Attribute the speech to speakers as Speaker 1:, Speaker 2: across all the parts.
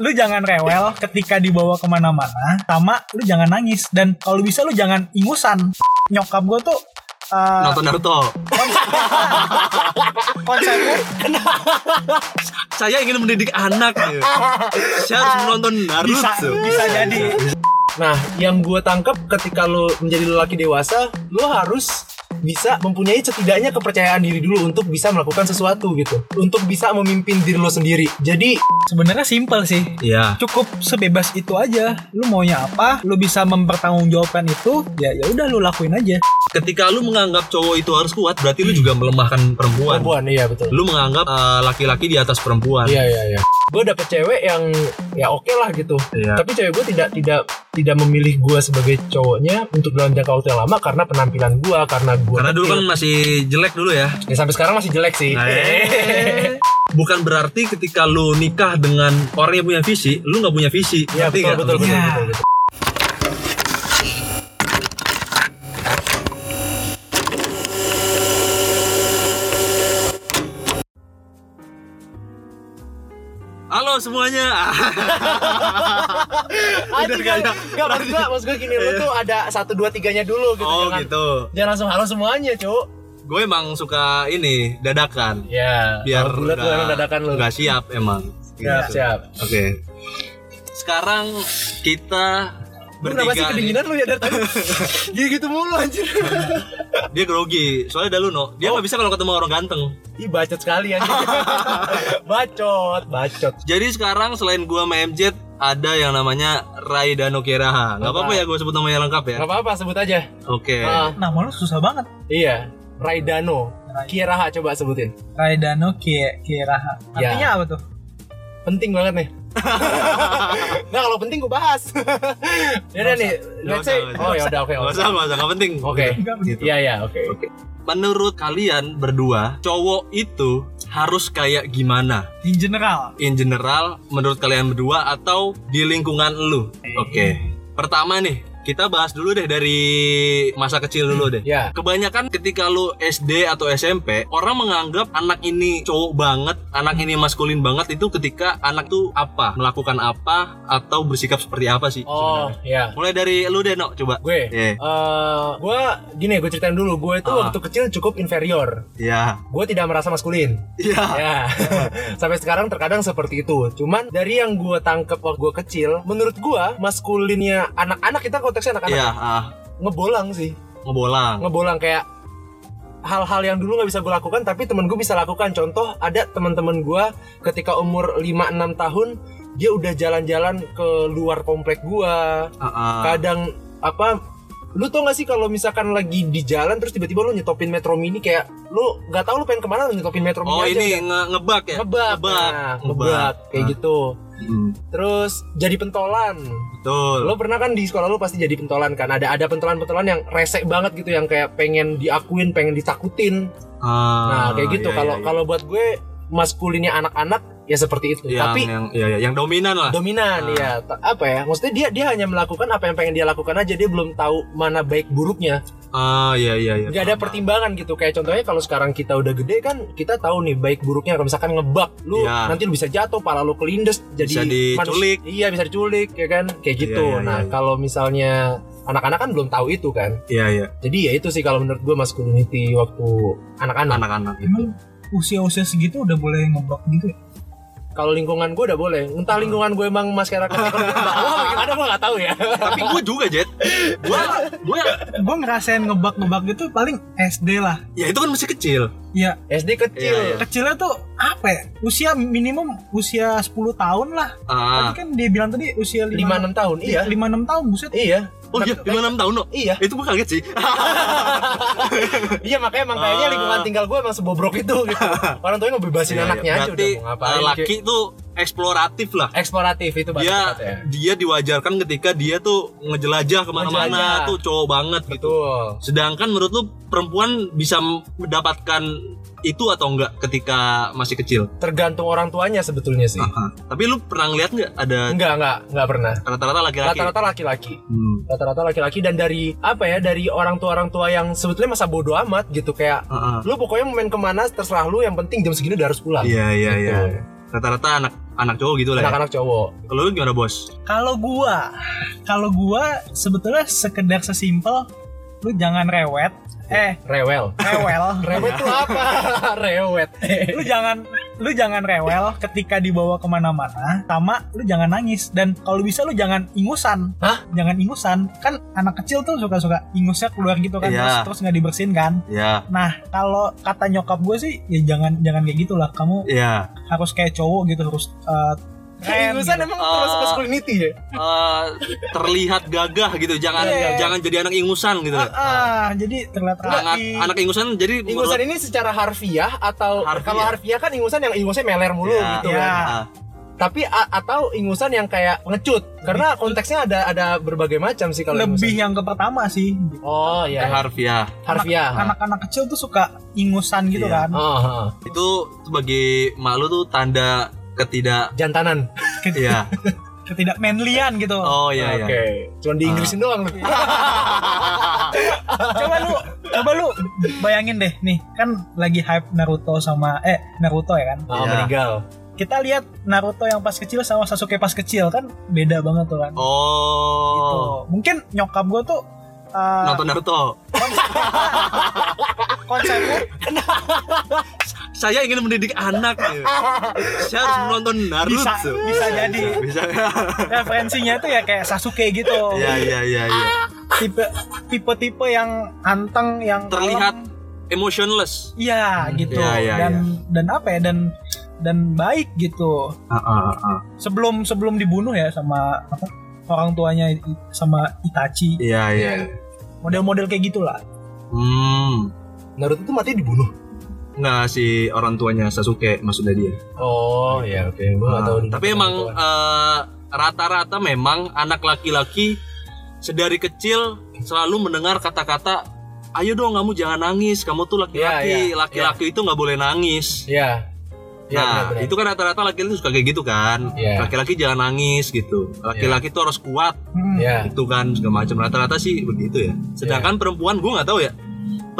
Speaker 1: lu jangan rewel ketika dibawa ke mana-mana sama lu jangan nangis dan kalau bisa lu jangan ingusan nyokap gue tuh uh,
Speaker 2: Nonton Naruto.
Speaker 1: konsepnya
Speaker 2: Saya ingin mendidik anak. gitu. Saya harus menonton
Speaker 1: bisa
Speaker 2: Naruto.
Speaker 1: bisa jadi
Speaker 3: Nah, yang gue tangkap ketika lo menjadi lelaki dewasa, lo harus bisa mempunyai setidaknya kepercayaan diri dulu untuk bisa melakukan sesuatu gitu, untuk bisa memimpin diri lo sendiri. Jadi
Speaker 1: sebenarnya simpel sih
Speaker 2: Iya.
Speaker 1: cukup sebebas itu aja lu maunya apa lu bisa mempertanggungjawabkan itu ya ya udah lu lakuin aja
Speaker 2: Ketika lu menganggap cowok itu harus kuat, berarti lu juga melemahkan perempuan.
Speaker 3: perempuan, iya betul.
Speaker 2: Lu menganggap uh, laki-laki di atas perempuan.
Speaker 3: Iya iya iya. Gue dapet cewek yang ya oke lah gitu.
Speaker 2: Iya.
Speaker 3: Tapi cewek gue tidak tidak tidak memilih gue sebagai cowoknya untuk dalam jangka waktu yang lama karena penampilan gue, karena gue
Speaker 2: Karena dulu kan masih jelek dulu ya.
Speaker 3: ya sampai sekarang masih jelek sih.
Speaker 2: Nah, eh. Bukan berarti ketika lu nikah dengan orang yang punya visi, lu nggak punya visi.
Speaker 3: Iya
Speaker 2: Ngerti
Speaker 3: betul
Speaker 2: nggak?
Speaker 3: betul betul,
Speaker 1: Iya.
Speaker 3: betul betul.
Speaker 2: Halo semuanya.
Speaker 3: Aduh,
Speaker 2: kayak-
Speaker 3: gak, gak maksud gue, maksud gue gini, lu tuh ada satu dua tiganya dulu gitu.
Speaker 2: oh
Speaker 3: jangan,
Speaker 2: gitu.
Speaker 3: jangan langsung halo semuanya, cuk.
Speaker 2: Gue emang suka ini dadakan.
Speaker 3: Ya,
Speaker 2: Biar
Speaker 3: bulat lu emang dadakan lu.
Speaker 2: nggak siap emang.
Speaker 3: Siap,
Speaker 2: Gitu.
Speaker 3: siap.
Speaker 2: Oke. Sekarang kita
Speaker 3: Lu kenapa sih
Speaker 2: bertiga
Speaker 3: kedinginan lu ya dari tadi? Gini gitu mulu anjir.
Speaker 2: Dia grogi. Soalnya ada lu no. Dia nggak bisa kalau ketemu orang ganteng.
Speaker 3: Ih bacot sekali anjir. bacot, bacot.
Speaker 2: Jadi sekarang selain gua sama MJ ada yang namanya Raidano Kiraha. Nggak apa-apa ya gue sebut namanya lengkap ya.
Speaker 3: Gak apa-apa sebut aja.
Speaker 2: Oke.
Speaker 3: Ah,
Speaker 1: nama lu susah banget
Speaker 3: iya, Raidano. Kieraha coba sebutin.
Speaker 1: Raidano Kie Kieraha
Speaker 3: Ya.
Speaker 1: artinya apa tuh
Speaker 3: Penting banget nih. nah kalau penting gue bahas. ya udah nih, let's say.
Speaker 2: usah,
Speaker 3: Oh ya udah oke.
Speaker 2: Nggak
Speaker 3: oke.
Speaker 2: usah, nggak usah, nggak penting.
Speaker 3: Oke.
Speaker 1: Enggak begitu
Speaker 3: Iya iya oke.
Speaker 2: Menurut kalian berdua, cowok itu harus kayak gimana?
Speaker 1: in general
Speaker 2: In general, menurut kalian berdua atau di lingkungan lu? Oke. Pertama nih, kita bahas dulu deh dari masa kecil dulu deh.
Speaker 3: Ya.
Speaker 2: Kebanyakan ketika lu SD atau SMP, orang menganggap anak ini cowok banget, anak ini maskulin banget itu ketika anak tuh apa, melakukan apa atau bersikap seperti apa sih?
Speaker 3: Oh
Speaker 2: sebenarnya?
Speaker 3: ya.
Speaker 2: Mulai dari lu deh, No, coba.
Speaker 3: Gue.
Speaker 2: Iya.
Speaker 3: eh gue gini gue ceritain dulu gue itu
Speaker 2: Ah.
Speaker 3: waktu kecil cukup inferior
Speaker 2: Iya.
Speaker 3: gue tidak merasa maskulin
Speaker 2: Iya.
Speaker 3: ya sampai sekarang terkadang seperti itu cuman dari yang gue tangkep waktu gue kecil menurut gue maskulinnya anak-anak kita konteksnya anak-anak
Speaker 2: Iya,
Speaker 3: ya,
Speaker 2: ah,
Speaker 3: ngebolang sih
Speaker 2: ngebolang.
Speaker 3: ngebolang kayak hal-hal yang dulu nggak bisa gue lakukan tapi temen gue bisa lakukan contoh ada teman-teman gue ketika umur 5-6 tahun dia udah jalan-jalan ke luar komplek gue
Speaker 2: Ah, ah.
Speaker 3: kadang apa lu tau gak sih kalau misalkan lagi di jalan terus tiba-tiba lu nyetopin metro mini kayak lu nggak tahu lu pengen ke mana lu nyetopin metro mini
Speaker 2: Oh
Speaker 3: aja
Speaker 2: ini nge ngebak ya?
Speaker 3: ngebak
Speaker 2: Ngebak.
Speaker 3: nah, ngebak kayak
Speaker 2: Ah.
Speaker 3: gitu
Speaker 2: Hmm,
Speaker 3: terus jadi pentolan.
Speaker 2: Betul.
Speaker 3: lo pernah kan di sekolah lu pasti jadi pentolan kan? Ada ada pentolan-pentolan yang resek banget gitu yang kayak pengen diakuin pengen ditakutin. Nah
Speaker 2: Ah,
Speaker 3: kayak gitu.
Speaker 2: iya,
Speaker 3: kalau
Speaker 2: iya, iya.
Speaker 3: kalau buat gue maskulinnya anak-anak ya seperti itu
Speaker 2: yang,
Speaker 3: tapi
Speaker 2: yang, iya, iya, yang dominan lah.
Speaker 3: dominan
Speaker 2: Ah.
Speaker 3: ya apa ya maksudnya dia dia hanya melakukan apa yang pengen dia lakukan aja dia belum tahu mana baik buruknya
Speaker 2: Ah iya iya iya.
Speaker 3: nggak ada pertimbangan gitu kayak contohnya kalau sekarang kita udah gede kan kita tahu nih baik buruknya kalau misalkan ngebak lu
Speaker 2: Iya.
Speaker 3: nanti lu bisa jatuh pala lu kelindes jadi
Speaker 2: Bisa diculik.
Speaker 3: iya bisa diculik ya kan kayak
Speaker 2: Iya,
Speaker 3: gitu
Speaker 2: iya,
Speaker 3: nah
Speaker 2: iya.
Speaker 3: kalau misalnya anak-anak kan belum tahu itu kan
Speaker 2: Iya iya.
Speaker 3: jadi ya itu sih kalau menurut gue masculinity waktu anak-anak
Speaker 2: Anak-anak itu.
Speaker 1: emang usia-usia segitu udah boleh ngeblok gitu ya
Speaker 3: kalau lingkungan gue udah boleh. Entah lingkungan gue emang masyarakat ekonomi ke bawah apa gimana? Gue nggak tahu ya.
Speaker 2: Tapi gue juga Jet. Gue gue
Speaker 1: gue ngerasain ngebak-ngebak gitu paling SD lah.
Speaker 2: Ya itu kan masih kecil.
Speaker 1: ya
Speaker 3: SD kecil.
Speaker 2: Iya, iya.
Speaker 1: kecilnya tuh apa ya usia minimum usia 10 tahun lah
Speaker 2: Ah.
Speaker 1: tadi kan dia bilang tadi usia 5
Speaker 3: lima enam tahun iya
Speaker 1: 5 6 tahun buset
Speaker 3: iya
Speaker 2: Oh iya, lima enam tahun no.
Speaker 3: iya
Speaker 2: Itu gue kaget sih.
Speaker 3: Iya makanya emang kayaknya
Speaker 2: Ah.
Speaker 3: lingkungan tinggal gue emang sebobrok itu gitu. Orang tuanya ngebebasin
Speaker 2: Iya,
Speaker 3: anaknya
Speaker 2: iya.
Speaker 3: aja udah mau ngapain.
Speaker 2: laki tuh eksploratif lah.
Speaker 3: eksploratif itu bahasa
Speaker 2: Dia
Speaker 3: tepatnya.
Speaker 2: dia diwajarkan ketika dia tuh ngejelajah ke
Speaker 3: mana-mana
Speaker 2: tuh cowok banget gitu.
Speaker 3: Betul.
Speaker 2: Sedangkan menurut lu perempuan bisa mendapatkan itu atau enggak ketika masih kecil?
Speaker 3: Tergantung orang tuanya sebetulnya sih.
Speaker 2: Aha. Tapi lu pernah ngeliat nggak ada
Speaker 3: Enggak, enggak, enggak pernah.
Speaker 2: rata-rata laki-laki?
Speaker 3: Rata-rata laki-laki.
Speaker 2: Hmm.
Speaker 3: Rata-rata laki-laki dan dari apa ya? Dari orang tua-orang tua yang sebetulnya masa bodoh amat gitu kayak
Speaker 2: Ah, ah.
Speaker 3: lu pokoknya mau main ke mana terserah lu yang penting jam segini udah harus pulang.
Speaker 2: Iya iya
Speaker 3: Gitu.
Speaker 2: iya. Rata-rata anak anak cowok gitu lah ya.
Speaker 3: anak-anak cowok
Speaker 2: Kalau lu gimana bos?
Speaker 1: Kalau gua, kalau gua sebetulnya sekedar sesimpel lu jangan rewet. Eh,
Speaker 3: rewel
Speaker 1: rewel.
Speaker 3: rewet tuh apa rewet
Speaker 1: lu jangan lu jangan rewel ketika dibawa ke mana-mana sama lu jangan nangis dan kalau bisa lu jangan ingusan
Speaker 3: Hah?
Speaker 1: jangan ingusan kan anak kecil tuh suka-suka ingusnya keluar gitu kan
Speaker 2: Iya.
Speaker 1: terus nggak dibersihin kan
Speaker 2: Ya,
Speaker 1: nah kalau kata nyokap gue sih ya jangan jangan kayak gitulah kamu
Speaker 2: ya.
Speaker 1: harus kayak cowok gitu harus uh, keren
Speaker 3: Ingusan
Speaker 1: gitu.
Speaker 3: emang
Speaker 2: Ah.
Speaker 3: terus masculinity ya
Speaker 2: Eh, terlihat gagah gitu, jangan
Speaker 1: Iya.
Speaker 2: jangan jadi anak ingusan gitu.
Speaker 1: Ah, ah, jadi terlihat
Speaker 2: anak
Speaker 1: rapi
Speaker 2: anak ingusan jadi
Speaker 3: Ingusan ini secara harfiah atau
Speaker 2: Harfiah.
Speaker 3: kalau harfiah kan ingusan yang ingusnya meler mulu
Speaker 2: Ya.
Speaker 3: gitu
Speaker 1: Ya.
Speaker 3: kan.
Speaker 2: Ah,
Speaker 3: Tapi a- atau ingusan yang kayak ngecut karena konteksnya ada ada berbagai macam sih kalau
Speaker 1: lebih
Speaker 3: ingusan.
Speaker 1: yang ke pertama sih
Speaker 3: Oh
Speaker 2: ya,
Speaker 3: iya.
Speaker 2: harfiah.
Speaker 3: Harfiah.
Speaker 1: anak-anak kecil tuh suka ingusan gitu
Speaker 2: Iya.
Speaker 1: kan
Speaker 3: Oh, oh.
Speaker 2: Itu sebagai malu tuh tanda ketidak
Speaker 3: jantanan.
Speaker 2: ya.
Speaker 1: ketidak manlyan gitu
Speaker 2: Oh iya
Speaker 3: Oke.
Speaker 2: iya.
Speaker 3: Cuman di Inggrisin doang lu.
Speaker 1: coba lu coba lu bayangin deh nih kan lagi hype Naruto sama eh Naruto ya kan
Speaker 3: Oh,
Speaker 2: Iya.
Speaker 3: meninggal.
Speaker 1: kita lihat Naruto yang pas kecil sama Sasuke pas kecil kan beda banget tuh kan
Speaker 2: Oh.
Speaker 1: Gitu. mungkin nyokap gue tuh uh,
Speaker 2: Nonton Naruto.
Speaker 1: konsepnya
Speaker 2: Saya ingin mendidik anak. gitu. Saya harus menonton Naruto.
Speaker 1: bisa bisa jadi
Speaker 2: Bisa.
Speaker 1: referensinya tuh ya kayak Sasuke gitu
Speaker 2: Iya iya iya iya.
Speaker 1: tipe tipe tipe yang anteng yang
Speaker 2: Terlihat
Speaker 1: kalem.
Speaker 2: emotionless.
Speaker 1: iya gitu
Speaker 2: Iya, iya,
Speaker 1: dan dan apa ya dan dan baik gitu
Speaker 2: Ah, ah, ah.
Speaker 1: sebelum sebelum dibunuh ya sama apa orang tuanya sama Itachi
Speaker 2: Iya iya.
Speaker 1: model-model kayak gitulah
Speaker 2: Hmm.
Speaker 3: Naruto tuh mati dibunuh.
Speaker 2: Nggak si orang tuanya Sasuke maksudnya dia.
Speaker 3: Oh iya oke. Gua nggak tahu.
Speaker 2: Ah, tapi emang eh, rata-rata memang anak laki-laki sedari kecil selalu mendengar kata-kata ayo dong kamu jangan nangis kamu tuh laki-laki
Speaker 3: Iya, iya,
Speaker 2: laki-laki itu nggak boleh nangis
Speaker 3: Iya. Iya,
Speaker 2: nah
Speaker 3: benar-benar.
Speaker 2: itu kan rata-rata laki-laki suka kayak gitu kan laki-laki jangan nangis gitu laki-laki tuh harus kuat
Speaker 1: Hmm.
Speaker 3: Iya.
Speaker 2: itu kan segala macam rata-rata sih begitu ya sedangkan perempuan gue nggak tahu ya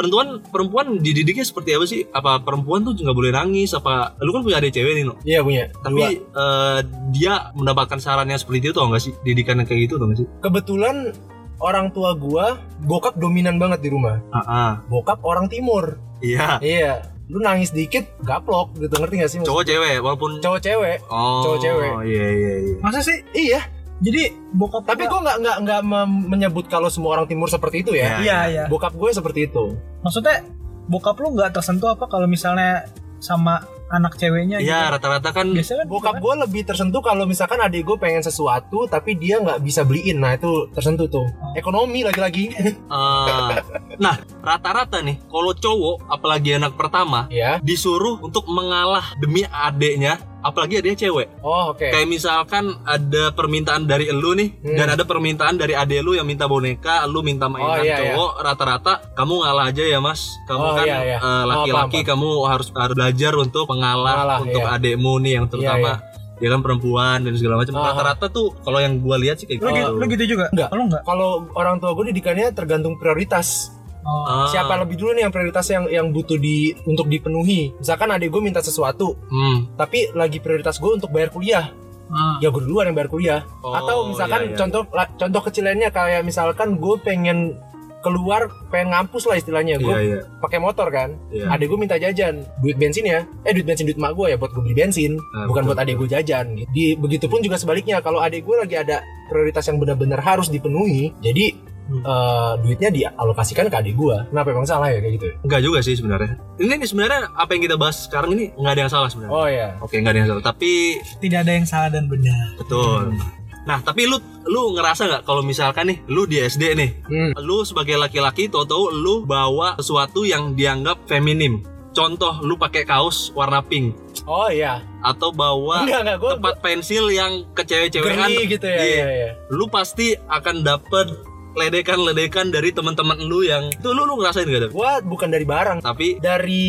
Speaker 2: perempuan perempuan dididiknya seperti apa sih apa perempuan tuh nggak boleh nangis apa lu kan punya adik cewek nih no
Speaker 3: Iya punya.
Speaker 2: tapi eh, dia mendapatkan sarannya seperti itu tau gak sih didikan yang kayak gitu tau gak sih
Speaker 3: kebetulan orang tua gua bokap dominan banget di rumah.
Speaker 2: ah, ah.
Speaker 3: Bokap orang timur.
Speaker 2: iya
Speaker 3: Iya. Lu nangis dikit gaplok gitu ngerti gak sih?
Speaker 2: cowok cewek walaupun
Speaker 3: Cowok cewek.
Speaker 2: oh
Speaker 3: cowok cewek.
Speaker 2: iya iya iya
Speaker 1: masa sih
Speaker 3: Iya.
Speaker 1: Jadi bokap
Speaker 3: Tapi
Speaker 1: gua-
Speaker 3: gua nggak nggak nggak menyebut kalau semua orang timur seperti itu ya.
Speaker 2: Iya.
Speaker 1: iya iya
Speaker 3: Bokap gue seperti itu.
Speaker 1: maksudnya bokap lu nggak tersentuh apa kalau misalnya sama anak ceweknya
Speaker 2: iya
Speaker 1: gitu
Speaker 2: rata-rata kan
Speaker 1: biasanya kan
Speaker 3: Bokap gue lebih tersentuh kalau misalkan adik gue pengen sesuatu tapi dia nggak bisa beliin. Nah itu tersentuh tuh. Ekonomi lagi-lagi.
Speaker 2: eh, nah rata-rata nih kalau cowok apalagi anak pertama
Speaker 3: ya.
Speaker 2: disuruh untuk mengalah demi adeknya apalagi adeknya cewek
Speaker 3: Oh oke.
Speaker 2: kayak misalkan ada permintaan dari elu nih
Speaker 3: Hmm.
Speaker 2: dan ada permintaan dari ade lu yang minta boneka lu minta mainan
Speaker 3: Oh, iya,
Speaker 2: cowok rata-rata kamu ngalah aja ya mas kamu
Speaker 3: Oh,
Speaker 2: kan
Speaker 3: iya, iya.
Speaker 2: eh,
Speaker 3: Oh,
Speaker 2: laki-laki
Speaker 3: paham,
Speaker 2: kamu harus harus belajar untuk mengalah
Speaker 3: Mengalah,
Speaker 2: untuk
Speaker 3: iya.
Speaker 2: adekmu nih yang terutama dia kan perempuan dan segala macam
Speaker 3: Ah.
Speaker 2: rata-rata tuh kalau yang gua lihat sih kayak
Speaker 1: lu,
Speaker 2: gitu
Speaker 1: lu gitu juga
Speaker 3: Enggak.
Speaker 1: lu nggak
Speaker 3: Kalau orang tua gue didikannya tergantung prioritas.
Speaker 1: Oh.
Speaker 2: Ah.
Speaker 3: Siapa lebih dulu nih yang prioritas yang yang butuh di untuk dipenuhi. Misalkan adik gue minta sesuatu,
Speaker 2: hmm.
Speaker 3: tapi lagi prioritas gue untuk bayar kuliah.
Speaker 1: Ah.
Speaker 3: Ya gue duluan yang bayar kuliah.
Speaker 2: Oh,
Speaker 3: Atau misalkan
Speaker 2: iya, iya.
Speaker 3: contoh la- contoh kecilannya kayak misalkan gue pengen keluar pengen ngampus lah istilahnya gue
Speaker 2: iya iya
Speaker 3: pakai motor kan
Speaker 2: iya
Speaker 3: adek gue minta jajan duit bensin ya eh duit bensin duit mak gue ya buat gue beli bensin
Speaker 2: Ah,
Speaker 3: bukan
Speaker 2: betul,
Speaker 3: buat adek gue jajan gitu. di begitupun juga sebaliknya kalau adek gue lagi ada prioritas yang benar-benar harus dipenuhi jadi
Speaker 2: Hmm.
Speaker 3: eh, duitnya dialokasikan ke adik gue kenapa emang salah ya kayak gitu ya?
Speaker 2: enggak juga sih sebenarnya. Ini nih sebenarnya apa yang kita bahas sekarang ini nggak ada yang salah sebenarnya.
Speaker 3: Oh ya
Speaker 2: oke nggak ada yang salah. Tapi
Speaker 1: tidak ada yang salah dan benar.
Speaker 2: Betul. Nah tapi lu lu ngerasa nggak kalau misalkan nih lu di SD nih
Speaker 3: hmm.
Speaker 2: lu sebagai laki-laki tahu-tahu lu bawa sesuatu yang dianggap feminim. Contoh lu pakai kaos warna pink.
Speaker 3: Oh iya.
Speaker 2: Atau bawa
Speaker 3: enggak enggak gue
Speaker 2: tempat pensil yang ke cewek-cewekan.
Speaker 3: Geli gitu ya
Speaker 2: Iya.
Speaker 3: iya, iya.
Speaker 2: lu pasti akan dapet ledekan-ledekan dari teman-teman lu yang itu lu lu ngerasain gak ada
Speaker 3: gue bukan dari barang
Speaker 2: tapi
Speaker 3: dari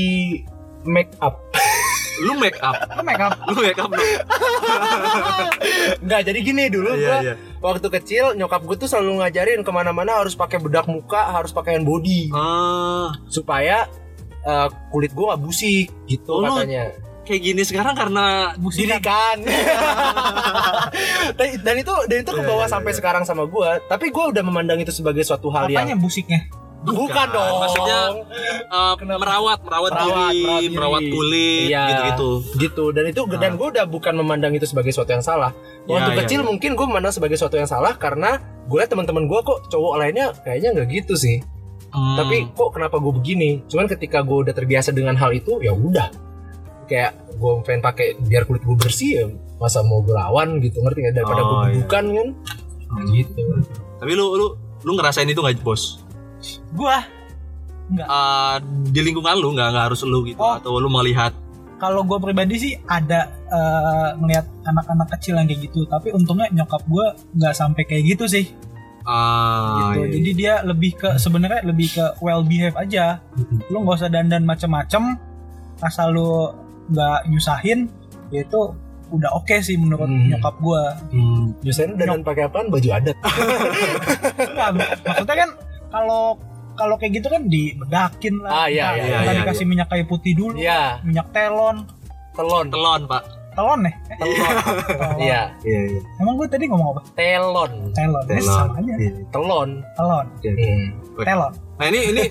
Speaker 3: make up.
Speaker 2: Lu make up?
Speaker 1: Lu make up.
Speaker 2: Lu make up lu
Speaker 3: Enggak, jadi gini dulu gua
Speaker 2: iya.
Speaker 3: waktu kecil nyokap gue tuh selalu ngajarin ke mana-mana harus pakai bedak muka, harus pakaian body.
Speaker 2: Ah.
Speaker 3: Supaya uh, kulit gue gak busik gitu
Speaker 2: Oh, lu-
Speaker 3: katanya.
Speaker 2: Kayak gini sekarang karena
Speaker 3: dirikan dan, dan itu dan itu ke bawah sampai sekarang sama gua. Tapi gua udah memandang itu sebagai suatu hal
Speaker 1: apanya
Speaker 3: yang
Speaker 1: musiknya?
Speaker 3: Bukan, dong.
Speaker 2: Maksudnya uh, merawat, merawat,
Speaker 3: Merawat,
Speaker 2: diri,
Speaker 3: merawat
Speaker 2: merawat,
Speaker 3: diri.
Speaker 2: kulit,
Speaker 3: Iya.
Speaker 2: gitu-gitu.
Speaker 3: gitu. Dan itu dan gue udah bukan memandang itu sebagai suatu yang salah. Waktu
Speaker 2: Ya, ya,
Speaker 3: kecil
Speaker 2: ya.
Speaker 3: mungkin gue memandang sebagai suatu yang salah karena gue liat teman-teman gue kok cowok lainnya kayaknya nggak gitu sih.
Speaker 2: Hmm.
Speaker 3: tapi kok kenapa gue begini? Cuman ketika gue udah terbiasa dengan hal itu ya udah kayak gue pengen pakai biar kulit gue bersih ya masa mau gue lawan gitu ngerti nggak? Daripada gue
Speaker 2: Oh, iya.
Speaker 3: bukan kan? Gitu.
Speaker 2: Tapi lu lu lu ngerasain itu nggak bos?
Speaker 1: gua?
Speaker 2: Uh, di lingkungan lu nggak nggak harus lu gitu
Speaker 1: Oh.
Speaker 2: atau lu melihat?
Speaker 1: Kalau gue pribadi sih ada ngelihat anak-anak kecil yang kayak gitu tapi untungnya nyokap gue nggak sampai kayak gitu sih.
Speaker 2: Ah
Speaker 1: gitu.
Speaker 2: iya.
Speaker 1: jadi dia lebih ke sebenarnya lebih ke well behave aja. Lu nggak usah dandan macem-macem asal lu nggak nyusahin ya itu udah oke sih menurut
Speaker 3: Hmm.
Speaker 1: nyokap gue
Speaker 2: Hmm.
Speaker 3: biasanya dan pakai apaan? Baju adat.
Speaker 1: Nggak, maksudnya kan kalau kalau kayak gitu kan dibedakin lah.
Speaker 3: Ah, iya,
Speaker 1: Ntar-
Speaker 3: iya,
Speaker 2: iya,
Speaker 1: dikasih minyak kayu putih dulu
Speaker 3: Iya.
Speaker 1: minyak telon.
Speaker 3: Telon.
Speaker 2: Telon pak.
Speaker 1: Telon ya? Eh,
Speaker 3: telon. Iya.
Speaker 2: Iya iya.
Speaker 1: Emang gue tadi ngomong apa?
Speaker 3: Telon.
Speaker 1: Telon,
Speaker 2: telon.
Speaker 1: Sama aja.
Speaker 2: Iya.
Speaker 3: telon.
Speaker 1: Telon.
Speaker 3: Hmm.
Speaker 1: telon.
Speaker 2: Nah ini ini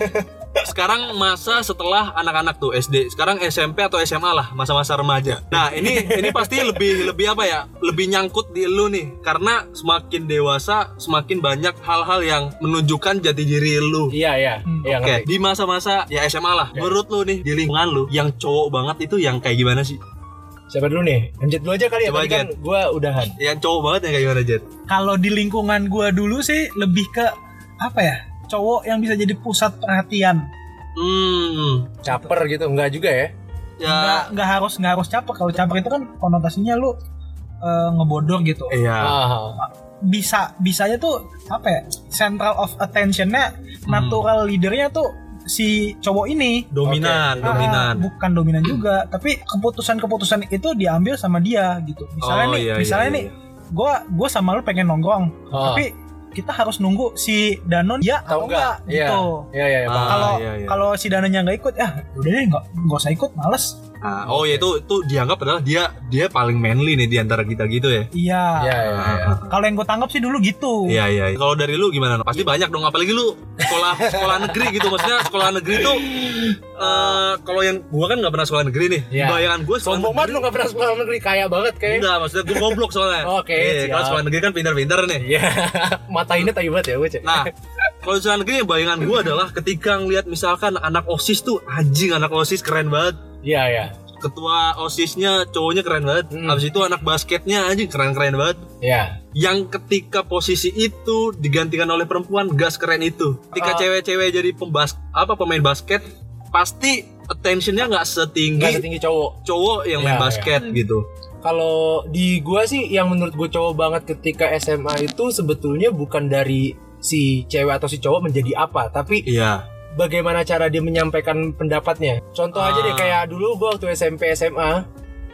Speaker 2: sekarang masa setelah anak-anak tuh SD sekarang SMP atau SMA lah masa-masa remaja. Nah ini ini pasti lebih lebih apa ya? Lebih nyangkut di lu nih. Karena semakin dewasa semakin banyak hal-hal yang menunjukkan jati diri lu.
Speaker 3: Iya iya.
Speaker 1: Hmm.
Speaker 3: iya
Speaker 2: Oke,
Speaker 3: ngerti.
Speaker 2: di masa-masa ya SMA lah. Menurut lu nih di lingkungan lu yang cowok banget itu yang kayak gimana sih?
Speaker 3: siapa dulu nih? Lanjut dulu aja kali ya.
Speaker 2: Coba,
Speaker 3: tadi kan gue udahan.
Speaker 2: Yang cowok banget yang kayak gimana, Jet?
Speaker 1: kalau di lingkungan gue dulu sih lebih ke apa ya cowok yang bisa jadi pusat perhatian
Speaker 2: Hmm.
Speaker 3: caper gitu enggak juga ya
Speaker 2: Ya.
Speaker 1: nggak nggak harus nggak harus caper kalau caper itu kan konotasinya lu eh, ngebodor gitu
Speaker 2: Iya.
Speaker 3: ah
Speaker 1: bisa bisanya tuh apa ya central of attentionnya
Speaker 2: Hmm.
Speaker 1: natural leadernya tuh si cowok ini
Speaker 2: Dominan, dominan.
Speaker 1: Ah, bukan dominan juga tapi keputusan-keputusan itu diambil sama dia gitu misalnya
Speaker 2: Oh,
Speaker 1: nih
Speaker 2: iya,
Speaker 1: misalnya
Speaker 2: iya,
Speaker 1: nih gua gua sama lu pengen nongkrong
Speaker 3: Ah.
Speaker 1: tapi kita harus nunggu si Danon ya
Speaker 3: Tahu
Speaker 1: atau
Speaker 3: nggak?
Speaker 1: enggak gitu
Speaker 3: iya iya iya
Speaker 2: Ah,
Speaker 1: kalau
Speaker 2: iya, iya.
Speaker 1: kalau si Danonnya nggak ikut ya udah deh nggak nggak usah ikut males
Speaker 2: Ah, oh ya itu itu dianggap adalah dia dia paling manly nih di antara kita gitu ya.
Speaker 1: iya
Speaker 3: iya iya iya.
Speaker 1: kalau yang gue tangkap sih dulu gitu
Speaker 2: Iya iya. Kalau dari lu gimana? Pasti banyak dong apalagi lu sekolah sekolah negeri gitu maksudnya sekolah negeri tuh eh kalau yang gua kan nggak pernah sekolah negeri nih.
Speaker 3: Iya.
Speaker 2: Bayangan gua sekolah
Speaker 3: sombong banget
Speaker 2: negeri.
Speaker 3: lu gak pernah sekolah negeri kaya banget kayak
Speaker 2: Enggak, maksudnya gua goblok soalnya.
Speaker 3: Oke,
Speaker 2: Iya,
Speaker 3: siap.
Speaker 2: kalau sekolah negeri kan pintar-pintar nih.
Speaker 3: iya mata ini tai banget ya gue cek
Speaker 2: Nah, kalau di sekolah negeri bayangan gue adalah ketika ngeliat misalkan anak OSIS tuh anjing anak OSIS keren banget.
Speaker 3: Iya iya
Speaker 2: Ketua OSISnya cowoknya keren banget.
Speaker 3: Hmm.
Speaker 2: Habis itu anak basketnya anjing keren-keren banget.
Speaker 3: iya
Speaker 2: Yang ketika posisi itu digantikan oleh perempuan gak sekeren itu. Ketika
Speaker 3: Ah.
Speaker 2: cewek-cewek jadi pembas apa pemain basket pasti attentionnya nggak setinggi
Speaker 3: nggak setinggi cowok
Speaker 2: cowok yang main
Speaker 3: Iya,
Speaker 2: basket gitu.
Speaker 3: kalau di gua sih yang menurut gue cowok banget ketika SMA itu sebetulnya bukan dari si cewek atau si cowok menjadi apa tapi
Speaker 2: Iya.
Speaker 3: Bagaimana cara dia menyampaikan pendapatnya. Contoh aja deh
Speaker 2: Ah.
Speaker 3: kayak dulu gue waktu SMP SMA,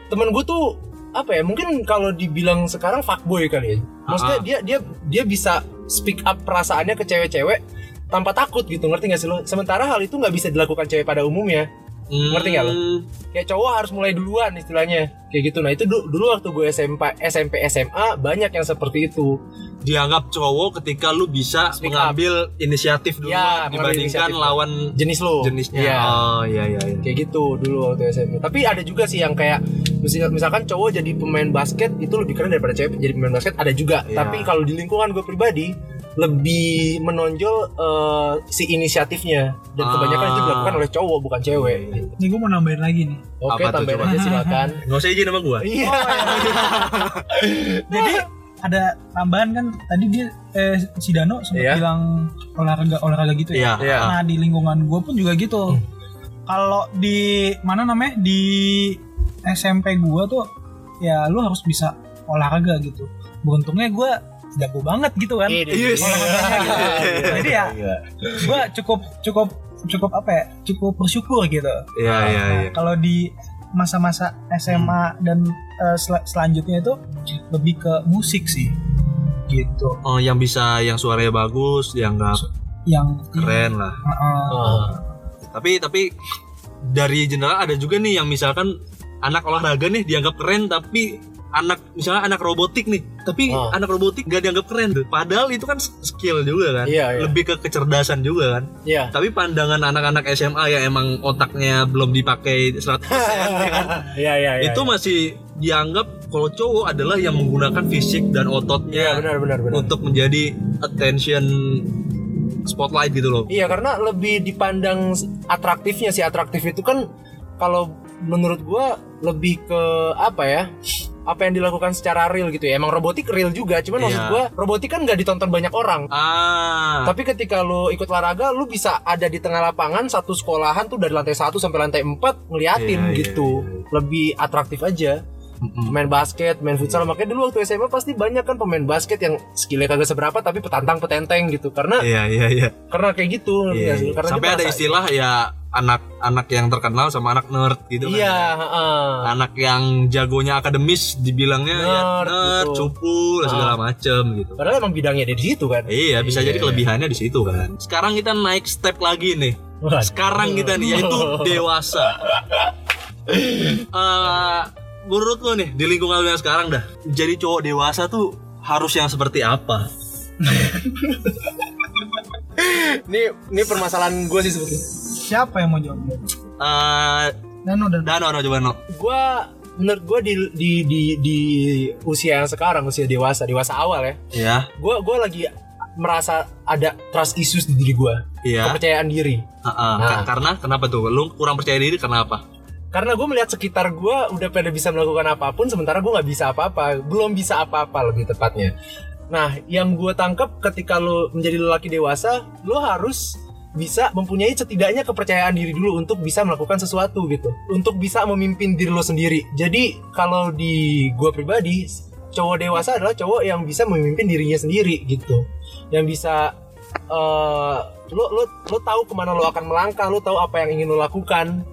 Speaker 3: temen gue tuh apa ya? Mungkin kalau dibilang sekarang fuckboy kali ya. Maksudnya
Speaker 2: Ah.
Speaker 3: dia dia dia bisa speak up perasaannya ke cewek-cewek tanpa takut gitu, ngerti gak sih lo? Sementara hal itu nggak bisa dilakukan cewek pada umumnya. Ngerti nggak lo?
Speaker 2: Hmm,
Speaker 3: Kayak cowok harus mulai duluan istilahnya. Kayak gitu. Nah itu du- dulu waktu gue SMP SMP SMA banyak yang seperti itu.
Speaker 2: Dianggap cowok ketika lu bisa
Speaker 3: Speak up.
Speaker 2: mengambil inisiatif dulu
Speaker 3: Ya,
Speaker 2: dibandingkan
Speaker 3: inisiatif.
Speaker 2: lawan
Speaker 3: Jenis lo.
Speaker 2: jenisnya.
Speaker 3: Iya.
Speaker 2: Oh iya iya. iya.
Speaker 3: kayak gitu dulu waktu SMP. Tapi ada juga sih yang kayak misal- misalkan cowok jadi pemain basket itu lebih keren daripada cewek jadi pemain basket ada juga.
Speaker 2: Iya.
Speaker 3: Tapi kalau di lingkungan gue pribadi lebih menonjol eh, si inisiatifnya dan
Speaker 2: Ah.
Speaker 3: kebanyakan itu dilakukan oleh cowok bukan cewek.
Speaker 1: Ini gue mau nambahin lagi nih.
Speaker 3: Oke,
Speaker 2: Apa tuh,
Speaker 3: tambahin
Speaker 2: coba?
Speaker 3: aja silakan.
Speaker 2: Nggak usah izin sama gua.
Speaker 3: Iya.
Speaker 1: Jadi ada tambahan kan tadi dia eh, si Dano sempat
Speaker 3: Iya.
Speaker 1: bilang olahraga olahraga gitu ya.
Speaker 2: Iya.
Speaker 3: Iya.
Speaker 1: Nah di lingkungan gue pun juga gitu. Kalau di mana namanya di SMP gue tuh ya lu harus bisa olahraga gitu. Beruntungnya gue jago banget gitu kan.
Speaker 2: Yes.
Speaker 1: Olahraganya gitu. Jadi ya gue cukup cukup cukup apa ya cukup bersyukur gitu.
Speaker 2: Iya iya
Speaker 1: Nah,
Speaker 2: iya.
Speaker 1: Kalau di masa-masa SMA dan eh, sel- selanjutnya itu lebih ke musik sih, gitu.
Speaker 2: Oh yang bisa yang suaranya bagus, yang nggak
Speaker 1: Yang
Speaker 2: keren lah.
Speaker 1: Heeh.
Speaker 3: Oh.
Speaker 2: Tapi tapi dari general ada juga nih yang misalkan anak olahraga nih dianggap keren tapi anak misalnya anak robotik nih tapi
Speaker 3: Oh.
Speaker 2: anak robotik gak dianggap keren tuh padahal itu kan skill juga kan
Speaker 3: Iya, iya.
Speaker 2: lebih ke kecerdasan juga kan
Speaker 3: Iya.
Speaker 2: tapi pandangan anak-anak SMA yang emang otaknya belum dipakai 100% ya kan
Speaker 3: Iya iya iya.
Speaker 2: itu masih dianggap kalau cowok adalah yang menggunakan fisik dan
Speaker 3: Iya
Speaker 2: ototnya
Speaker 3: benar benar benar.
Speaker 2: untuk menjadi attention spotlight gitu loh
Speaker 3: Iya karena lebih dipandang atraktifnya sih atraktif itu kan kalau menurut gua lebih ke apa ya apa yang dilakukan secara real gitu ya. Emang robotik real juga cuman maksud
Speaker 2: Iya.
Speaker 3: gua robotik kan nggak ditonton banyak orang.
Speaker 2: Ah.
Speaker 3: Tapi ketika lu ikut olahraga lu bisa ada di tengah lapangan satu sekolahan tuh dari lantai 1 sampai lantai 4 ngeliatin
Speaker 2: Iya, iya,
Speaker 3: gitu. lebih atraktif aja
Speaker 2: Mm-mm.
Speaker 3: main basket, main futsal makanya dulu waktu SMA pasti banyak kan pemain basket yang skillnya kagak seberapa tapi petantang petenteng gitu karena
Speaker 2: iya iya iya
Speaker 3: karena kayak gitu
Speaker 2: Iya, iya.
Speaker 3: Karena
Speaker 2: sampai ada istilah ya anak-anak yang terkenal sama anak nerd gitu kan
Speaker 3: Iya,
Speaker 2: ya.
Speaker 3: heeh.
Speaker 2: anak yang jagonya akademis dibilangnya ya
Speaker 3: Nerd,
Speaker 2: nerd,
Speaker 3: gitu.
Speaker 2: cupu dan segala macem gitu
Speaker 3: Padahal emang bidangnya ada di situ kan.
Speaker 2: Iya bisa
Speaker 3: Iya.
Speaker 2: jadi kelebihannya di situ kan. Sekarang kita naik step lagi nih. Sekarang kita nih yaitu dewasa. Eh, menurut lo nih di lingkungan lo yang sekarang dah jadi cowok dewasa tuh harus yang seperti apa?
Speaker 3: Ini ini permasalahan gue sih sebetulnya.
Speaker 1: Siapa yang mau jawab?
Speaker 2: Eh,
Speaker 1: Nano dan
Speaker 2: Dano, no, coba no.
Speaker 3: Gue menurut gue di, di di di usia yang sekarang usia dewasa dewasa awal ya.
Speaker 2: Iya,
Speaker 3: Gue gue lagi merasa ada trust issues di diri gue,
Speaker 2: iya.
Speaker 3: kepercayaan diri.
Speaker 2: Heeh.
Speaker 3: Nah.
Speaker 2: Ka- Karena kenapa tuh? Lu kurang percaya diri karena apa?
Speaker 3: Karena gue melihat sekitar gue udah pada bisa melakukan apa pun, sementara gue nggak bisa apa-apa, belum bisa apa-apa lebih tepatnya. Nah, yang gue tangkap ketika lo menjadi lelaki dewasa, lo harus bisa mempunyai setidaknya kepercayaan diri dulu untuk bisa melakukan sesuatu gitu, untuk bisa memimpin diri lo sendiri. Jadi kalau di gue pribadi, cowok dewasa adalah cowok yang bisa memimpin dirinya sendiri gitu, yang bisa eh lo lo lo tahu ke mana lo akan melangkah, lo tahu apa yang ingin lo lakukan,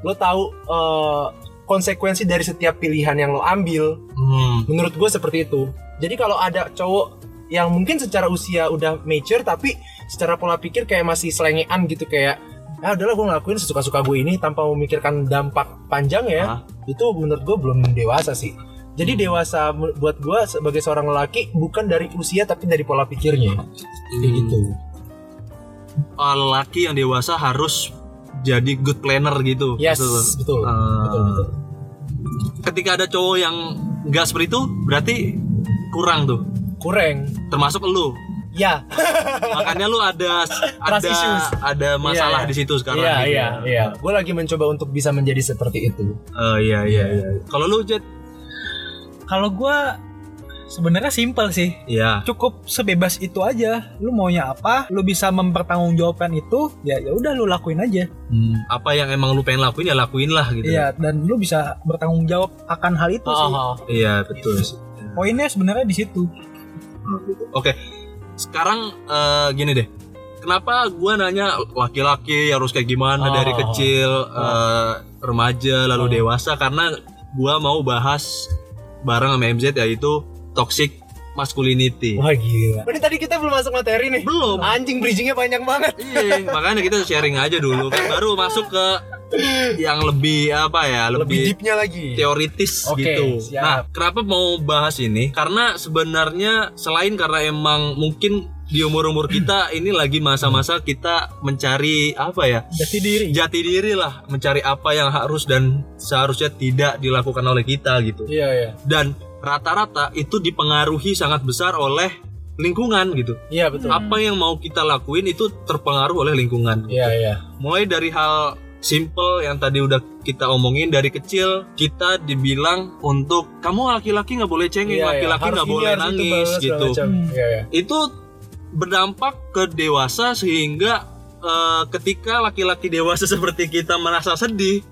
Speaker 3: lo tahu eh, konsekuensi dari setiap pilihan yang lo ambil.
Speaker 2: Hmm.
Speaker 3: Menurut gue seperti itu. Jadi kalau ada cowok yang mungkin secara usia udah mature tapi secara pola pikir kayak masih selengean gitu kayak ah udahlah gue ngelakuin sesuka-suka gue ini tanpa memikirkan dampak panjang ya
Speaker 2: Ah.
Speaker 3: itu menurut gue belum dewasa sih jadi dewasa mu- buat gue sebagai seorang lelaki bukan dari usia tapi dari pola pikirnya kayak gitu
Speaker 2: Eh, lelaki yang dewasa harus jadi good planner gitu.
Speaker 3: yes
Speaker 2: lu?
Speaker 3: betul
Speaker 2: Ah.
Speaker 3: betul betul
Speaker 2: Ketika ada cowok yang nggak seperti itu, berarti kurang tuh.
Speaker 3: kurang
Speaker 2: Termasuk lu.
Speaker 3: ya
Speaker 2: Makanya lu ada ada
Speaker 3: issues.
Speaker 2: ada masalah
Speaker 3: Iya,
Speaker 2: di situ sekarang.
Speaker 3: iya
Speaker 2: gitu
Speaker 3: iya
Speaker 2: ya.
Speaker 3: iya gue lagi mencoba untuk bisa menjadi seperti itu
Speaker 2: Oh iya iya iya. Kalau lu Jet?
Speaker 1: kalau gua sebenarnya simpel sih.
Speaker 2: Iya.
Speaker 1: Cukup sebebas itu aja. Lu maunya apa? Lu bisa mempertanggungjawabkan itu, ya ya udah lu lakuin aja.
Speaker 2: Hmm, apa yang emang lu pengen lakuin ya lakuin lah gitu.
Speaker 1: Iya, dan lu bisa bertanggung jawab akan hal itu sih.
Speaker 3: Ah, ah.
Speaker 2: Iya betul sih.
Speaker 1: Poinnya sebenarnya di situ.
Speaker 2: Oke. Sekarang eh, gini deh. Kenapa gua nanya laki-laki harus kayak gimana
Speaker 3: Oh.
Speaker 2: dari kecil, eh, remaja lalu
Speaker 3: Oh.
Speaker 2: dewasa karena gua mau bahas bareng sama MZ yaitu toxic masculinity.
Speaker 3: Wah gila. Ini tadi kita belum masuk materi nih.
Speaker 2: Belum.
Speaker 3: Anjing bridgingnya panjang banget.
Speaker 2: Iya, makanya kita sharing aja dulu kan baru masuk ke yang lebih apa ya,
Speaker 3: Lebih
Speaker 2: lebih,
Speaker 3: deepnya lagi.
Speaker 2: teoritis
Speaker 3: Oke,
Speaker 2: gitu.
Speaker 3: siap.
Speaker 2: Nah, kenapa mau bahas ini? Karena sebenarnya selain karena emang mungkin di umur-umur kita ini lagi masa-masa kita mencari apa ya?
Speaker 1: Jati diri.
Speaker 2: Jati diri lah, mencari apa yang harus dan seharusnya tidak dilakukan oleh kita gitu.
Speaker 3: Iya iya.
Speaker 2: Dan rata-rata itu dipengaruhi sangat besar oleh lingkungan gitu.
Speaker 3: Iya betul.
Speaker 2: Apa yang mau kita lakuin itu terpengaruh oleh lingkungan.
Speaker 3: Iya iya.
Speaker 2: Mulai dari hal simple yang tadi udah kita omongin dari kecil kita dibilang untuk kamu laki-laki nggak boleh cengeng,
Speaker 3: Iya, iya.
Speaker 2: laki-laki
Speaker 3: Harus
Speaker 2: nggak
Speaker 3: ini,
Speaker 2: boleh
Speaker 3: harus itu,
Speaker 2: nangis
Speaker 3: segala
Speaker 2: gitu.
Speaker 1: Hmm.
Speaker 3: Iya iya.
Speaker 2: Itu berdampak ke dewasa sehingga eh, ketika laki-laki dewasa seperti kita merasa sedih,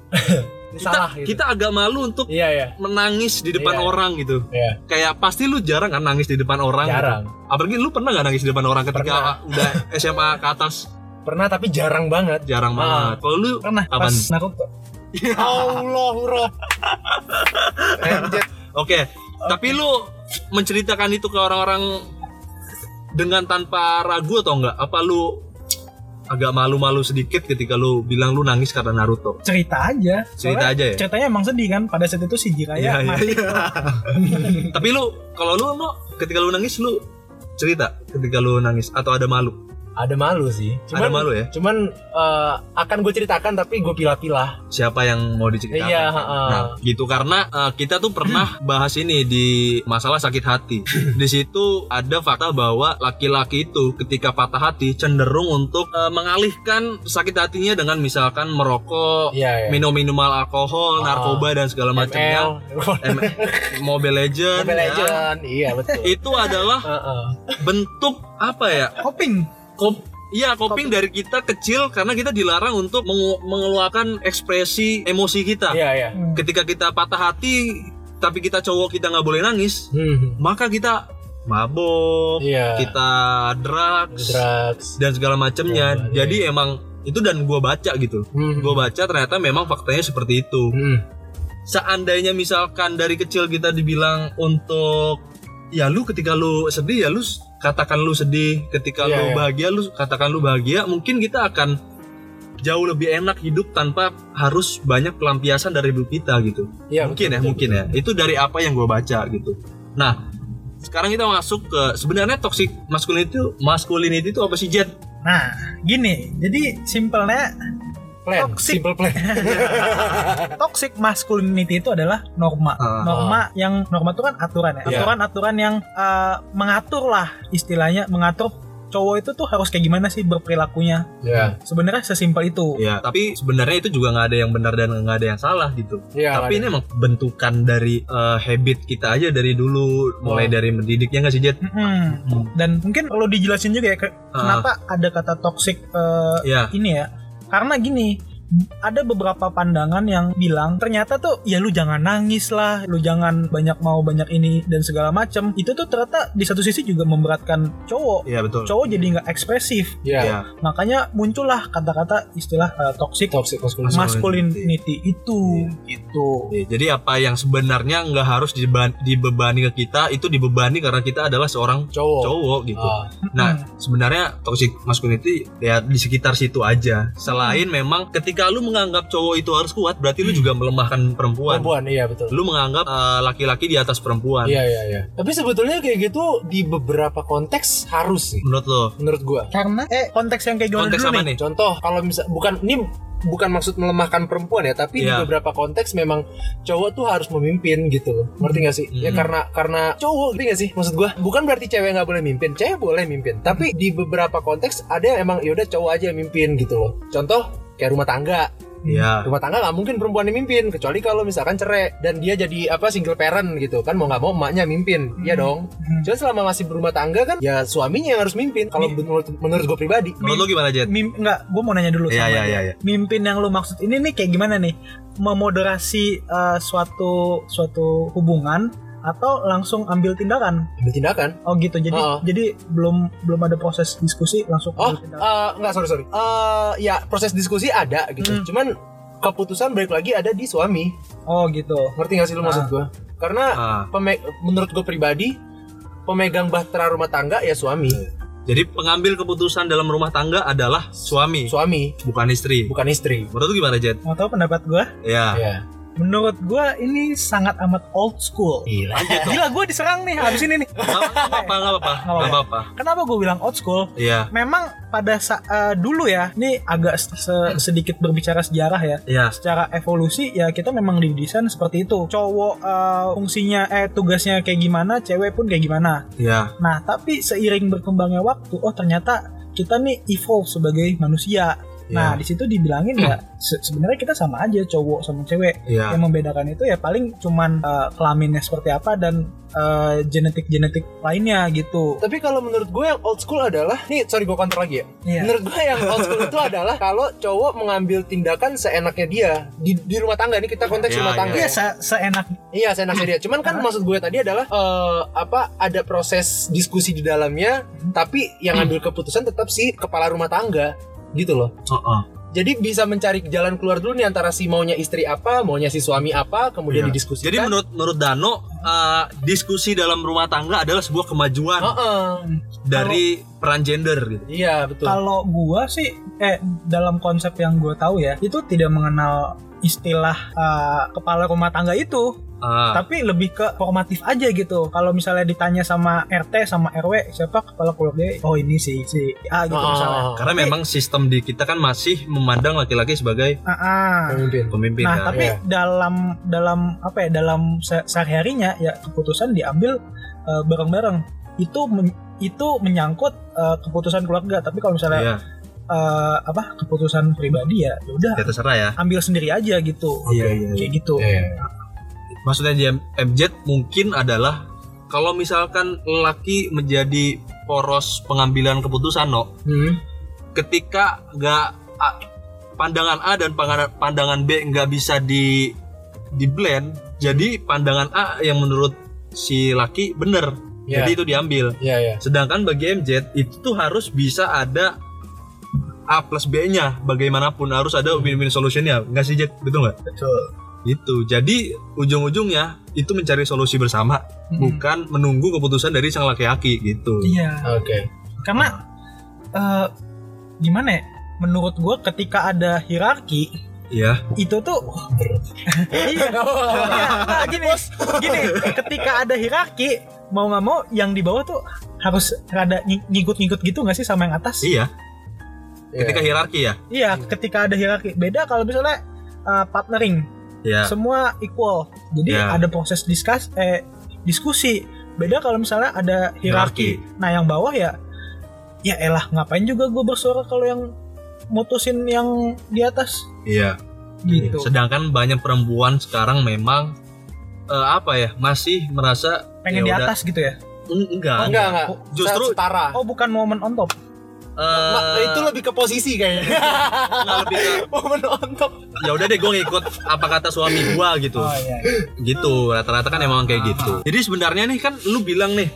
Speaker 3: Ini
Speaker 2: kita,
Speaker 3: salah gitu.
Speaker 2: kita agak malu untuk
Speaker 3: Iya iya.
Speaker 2: menangis di depan
Speaker 3: Iya.
Speaker 2: orang gitu.
Speaker 3: Iya.
Speaker 2: Kayak pasti lu jarang kan nangis di depan orang. gitu.
Speaker 3: Jarang.
Speaker 2: Apalagi lu pernah gak nangis di depan orang ketika
Speaker 3: Pernah.
Speaker 2: udah SMA ke atas?
Speaker 3: Pernah tapi jarang banget.
Speaker 2: Jarang
Speaker 3: Ah.
Speaker 2: banget. Kalau lu
Speaker 1: Pernah
Speaker 2: Kapan?
Speaker 1: pas Naruto.
Speaker 3: Allahurrah. Anjir.
Speaker 2: Oke, tapi lu menceritakan itu ke orang-orang dengan tanpa ragu atau enggak? Apa lu agak malu-malu sedikit ketika lu bilang lu nangis karena Naruto.
Speaker 1: cerita aja
Speaker 2: Cerita
Speaker 1: Soalnya
Speaker 2: aja ya?
Speaker 1: ceritanya emang sedih kan pada saat itu si Jiraya
Speaker 2: Iya, iya,
Speaker 1: mati
Speaker 2: iya. Tapi lu kalau lu no, ketika lu nangis lu cerita ketika lu nangis atau ada malu?
Speaker 3: Ada malu sih.
Speaker 2: ada malu ya?
Speaker 3: Cuman eh, akan gue ceritakan tapi gue pilah-pilah.
Speaker 2: Siapa yang mau diceritakan?
Speaker 3: Iya, heeh.
Speaker 2: Nah, gitu karena eh, kita tuh pernah bahas ini di masalah sakit hati. Di situ ada fakta bahwa laki-laki itu ketika patah hati cenderung untuk eh, mengalihkan sakit hatinya dengan misalkan merokok,
Speaker 3: Iya, iya.
Speaker 2: minum minuman alkohol,
Speaker 3: Ah.
Speaker 2: narkoba dan segala macamnya. Mobile Legend,
Speaker 3: Mobile
Speaker 2: ya.
Speaker 3: Legend. Iya, betul.
Speaker 2: Itu adalah
Speaker 3: Heeh.
Speaker 2: bentuk apa ya?
Speaker 1: coping
Speaker 2: Kop Iya, coping dari kita kecil karena kita dilarang untuk mengu- mengeluarkan ekspresi emosi kita.
Speaker 3: Iya, iya.
Speaker 1: Hmm.
Speaker 2: Ketika kita patah hati, tapi kita cowok kita nggak boleh nangis,
Speaker 3: Hmm.
Speaker 2: maka kita mabok,
Speaker 3: Iya.
Speaker 2: kita drugs
Speaker 3: Drugs.
Speaker 2: dan segala macamnya.
Speaker 3: Oh, iya.
Speaker 2: Jadi emang itu dan gua baca gitu.
Speaker 3: Hmm.
Speaker 2: Gua baca ternyata memang faktanya seperti itu.
Speaker 3: Hmm.
Speaker 2: Seandainya misalkan dari kecil kita dibilang untuk ya lu ketika lu sedih ya lu katakan lu sedih, ketika
Speaker 3: Iya,
Speaker 2: lu
Speaker 3: iya.
Speaker 2: bahagia lu katakan lu bahagia, mungkin kita akan jauh lebih enak hidup tanpa harus banyak pelampiasan dari hidup kita gitu.
Speaker 3: Iya,
Speaker 2: mungkin
Speaker 3: betul,
Speaker 2: ya,
Speaker 3: betul,
Speaker 2: mungkin ya. Itu dari apa yang gue baca gitu. Nah, sekarang kita masuk ke sebenarnya toxic masculinity itu masculinity itu apa sih Jet?
Speaker 1: nah gini jadi simpelnya
Speaker 3: Plan.
Speaker 1: Toxic.
Speaker 3: Simple plan.
Speaker 1: toxic masculinity itu adalah norma
Speaker 2: Ah.
Speaker 1: norma yang norma itu kan aturan ya
Speaker 3: Iya.
Speaker 1: aturan-aturan yang eh, mengatur lah istilahnya mengatur cowok itu tuh harus kayak gimana sih berperilakunya
Speaker 3: Iya.
Speaker 1: sebenarnya sesimpel itu
Speaker 2: Ya, tapi sebenarnya itu juga nggak ada yang benar dan nggak ada yang salah gitu.
Speaker 3: Iya.
Speaker 2: tapi ini emang bentukan dari eh, habit kita aja dari dulu, mulai
Speaker 3: Oh.
Speaker 2: dari mendidik ya nggak sih Jet?
Speaker 1: Mm-mm. dan mungkin perlu dijelasin juga ya ke-
Speaker 2: Ah.
Speaker 1: kenapa ada kata toxic eh,
Speaker 2: Ya,
Speaker 1: ini ya karena gini ada beberapa pandangan yang bilang ternyata tuh ya lu jangan nangis lah lu jangan banyak mau banyak ini dan segala macem itu tuh ternyata di satu sisi juga memberatkan cowok
Speaker 2: iya betul.
Speaker 1: cowok jadi nggak ekspresif
Speaker 3: Iya.
Speaker 2: Ya,
Speaker 1: makanya muncullah kata-kata istilah uh, toxic
Speaker 3: Toxic masculinity.
Speaker 1: masculinity itu gitu
Speaker 2: Ya, jadi apa yang sebenarnya nggak harus dibeban- dibebani ke kita itu dibebani karena kita adalah seorang
Speaker 3: Cowok.
Speaker 2: cowok gitu.
Speaker 3: Ah.
Speaker 2: Nah, sebenarnya toxic masculinity ya di sekitar situ aja. Selain memang ketika lu menganggap cowok itu harus kuat, berarti lu juga melemahkan perempuan.
Speaker 3: Perempuan, iya betul.
Speaker 2: Lu menganggap eh, laki-laki di atas perempuan.
Speaker 3: Iya, iya, iya. Tapi sebetulnya kayak gitu di beberapa konteks harus sih.
Speaker 2: Menurut lo?
Speaker 3: Menurut gua.
Speaker 1: karena eh konteks yang kayak gimana
Speaker 2: Konteks
Speaker 1: dulu
Speaker 2: apa
Speaker 1: nih
Speaker 2: nih?
Speaker 3: Contoh kalau misal bukan ini bukan maksud melemahkan perempuan ya, tapi
Speaker 2: Iya.
Speaker 3: di beberapa konteks memang cowok tuh harus memimpin gitu loh. Ngerti gak sih? Ya
Speaker 2: Hmm.
Speaker 3: karena karena cowok, ngerti gak sih? Maksud gua bukan berarti cewek nggak boleh mimpin, cewek boleh mimpin. Tapi di beberapa konteks ada yang emang yaudah cowok aja yang mimpin gitu loh. Contoh kayak rumah tangga.
Speaker 2: Iya.
Speaker 3: Rumah tangga nggak mungkin perempuan yang mimpin kecuali kalau misalkan cerai dan dia jadi apa single parent gitu kan mau nggak mau emaknya mimpin. Iya dong.
Speaker 1: Hmm.
Speaker 3: Cuma selama masih berumah tangga kan ya suaminya yang harus mimpin kalau menurut menurut gue pribadi.
Speaker 2: Menurut lo gimana, Jet?
Speaker 1: Mim, enggak, gue mau nanya dulu
Speaker 2: Iya,
Speaker 1: sama
Speaker 2: iya, iya, iya.
Speaker 1: Mimpin yang lu maksud ini nih kayak gimana nih? Memoderasi eh, suatu suatu hubungan atau langsung ambil tindakan?
Speaker 3: Ambil tindakan.
Speaker 1: Oh gitu. Jadi
Speaker 3: Oh.
Speaker 1: jadi belum belum ada proses diskusi langsung
Speaker 3: Oh,
Speaker 1: ambil tindakan.
Speaker 3: eh, enggak sorry sorry. Eh, ya proses diskusi ada gitu.
Speaker 1: Hmm.
Speaker 3: Cuman keputusan balik lagi ada di suami.
Speaker 1: Oh gitu.
Speaker 3: Ngerti gak sih lu maksud
Speaker 1: Ah.
Speaker 3: gue? Karena
Speaker 2: Ah,
Speaker 3: menurut gue pribadi pemegang bahtera rumah tangga ya suami.
Speaker 2: jadi pengambil keputusan dalam rumah tangga adalah suami,
Speaker 3: Suami
Speaker 2: bukan istri.
Speaker 3: bukan istri.
Speaker 2: Menurut lo gimana, Jet?
Speaker 1: Mau tahu pendapat gue?
Speaker 2: Ya.
Speaker 3: Ya.
Speaker 1: Menurut gue ini sangat amat old school.
Speaker 3: Gila.
Speaker 1: Gila gue diserang nih habis ini nih.
Speaker 2: Nggak apa-apa, nggak apa-apa, apa-apa.
Speaker 1: Kenapa gue bilang old school?
Speaker 2: Iya,
Speaker 1: Memang pada sa- eh, dulu ya, ini agak se- sedikit berbicara sejarah ya.
Speaker 2: iya.
Speaker 1: secara evolusi ya kita memang didesain seperti itu cowok eh, fungsinya eh tugasnya kayak gimana cewek pun kayak gimana
Speaker 2: Iya.
Speaker 1: nah tapi seiring berkembangnya waktu oh ternyata kita nih evolve sebagai manusia nah
Speaker 2: Iya.
Speaker 1: di situ dibilangin ya se- sebenarnya kita sama aja cowok sama cewek
Speaker 2: Iya.
Speaker 1: yang membedakan itu ya paling cuman eh, kelaminnya seperti apa dan eh, genetik-genetik lainnya gitu
Speaker 3: Tapi kalau menurut gue yang old school adalah nih sorry gue counter lagi ya.
Speaker 1: Iya.
Speaker 3: Menurut gue yang old school itu adalah kalau cowok mengambil tindakan seenaknya dia di, di rumah tangga ini kita konteks
Speaker 2: Iya,
Speaker 3: rumah
Speaker 2: iya.
Speaker 3: tangga.
Speaker 1: Iya
Speaker 3: ya.
Speaker 1: se- seenak
Speaker 3: Iya, seenaknya dia. Cuman kan maksud gue tadi adalah eh, apa ada proses diskusi di dalamnya, tapi yang ngambil keputusan tetap si kepala rumah tangga gitu loh.
Speaker 2: Oh, oh.
Speaker 3: Jadi bisa mencari jalan keluar dulu nih antara si maunya istri apa, maunya si suami apa, kemudian
Speaker 2: Iya.
Speaker 3: didiskusikan.
Speaker 2: Jadi menurut menurut Dano eh, diskusi dalam rumah tangga adalah sebuah kemajuan
Speaker 3: Heeh.
Speaker 2: dari peran gender gitu.
Speaker 3: Iya, betul.
Speaker 1: Kalau gua sih eh dalam konsep yang gua tahu ya, itu tidak mengenal istilah uh, kepala rumah tangga itu,
Speaker 2: Ah,
Speaker 1: tapi lebih ke formatif aja gitu. Kalau misalnya ditanya sama RT sama RW siapa kepala keluarga, oh ini si si A gitu
Speaker 3: Ah,
Speaker 1: misalnya.
Speaker 2: karena memang sistem di kita kan masih memandang laki-laki sebagai
Speaker 1: Ah, ah.
Speaker 3: pemimpin.
Speaker 2: pemimpin
Speaker 1: Nah,
Speaker 2: kan.
Speaker 1: tapi
Speaker 3: Iya.
Speaker 1: dalam dalam apa ya dalam se- sehari-harinya ya keputusan diambil uh, bareng-bareng. Itu men- itu menyangkut uh, keputusan keluarga. Tapi kalau misalnya
Speaker 2: Iya,
Speaker 1: uh, apa keputusan pribadi ya ya udah
Speaker 2: ya terserah ya.
Speaker 1: ambil sendiri aja gitu.
Speaker 2: Iya, iya,
Speaker 1: Kayak gitu.
Speaker 2: Maksudnya MJ mungkin adalah kalau misalkan laki menjadi poros pengambilan keputusan no,
Speaker 3: Hmm.
Speaker 2: ketika nggak A- pandangan A dan pandangan pandangan B nggak bisa di di blend, jadi pandangan A yang menurut si laki bener,
Speaker 3: Iya.
Speaker 2: jadi itu diambil.
Speaker 3: Iya, iya.
Speaker 2: Sedangkan bagi MJ itu tuh harus bisa ada A plus B-nya bagaimanapun harus ada win-win solutionnya nggak sih Jet betul nggak?
Speaker 1: Betul.
Speaker 2: Itu jadi ujung-ujungnya itu mencari solusi bersama
Speaker 1: Mm.
Speaker 2: bukan menunggu keputusan dari sang laki-laki gitu.
Speaker 1: Iya.
Speaker 3: Oke.
Speaker 1: Karena eh, gimana ya? Menurut gua ketika ada hierarki
Speaker 2: Iya.
Speaker 1: itu tuh iya. Nah, gini, gini, ketika ada hierarki mau nggak mau yang di bawah tuh harus rada ng- ngikut-ngikut gitu nggak sih sama yang atas?
Speaker 2: Iya. Ketika hierarki ya.
Speaker 1: Iya, ketika ada hierarki. Beda kalau misalnya uh, partnering,
Speaker 2: Ya.
Speaker 1: semua equal. Jadi
Speaker 2: Ya.
Speaker 1: ada proses diskus eh diskusi. Beda kalau misalnya ada hierarki. Nah, yang bawah ya ya elah ngapain juga gue bersuara kalau yang mutusin yang di atas
Speaker 2: Iya.
Speaker 1: gitu.
Speaker 2: Sedangkan banyak perempuan sekarang memang eh, apa ya masih merasa
Speaker 1: Pengen di
Speaker 2: ya udah-
Speaker 1: atas gitu ya.
Speaker 2: En- enggak.
Speaker 3: Enggak, enggak.
Speaker 2: Justru-
Speaker 3: setara.
Speaker 1: Oh, bukan momen on top.
Speaker 3: Ma- itu lebih ke posisi kayaknya.
Speaker 2: lebih ke
Speaker 3: Momen on top.
Speaker 2: ya udah deh gue ngikut apa kata suami gua gitu.
Speaker 1: iya.
Speaker 2: Gitu. Rata-rata kan emang kayak gitu. Jadi sebenarnya nih kan lu bilang nih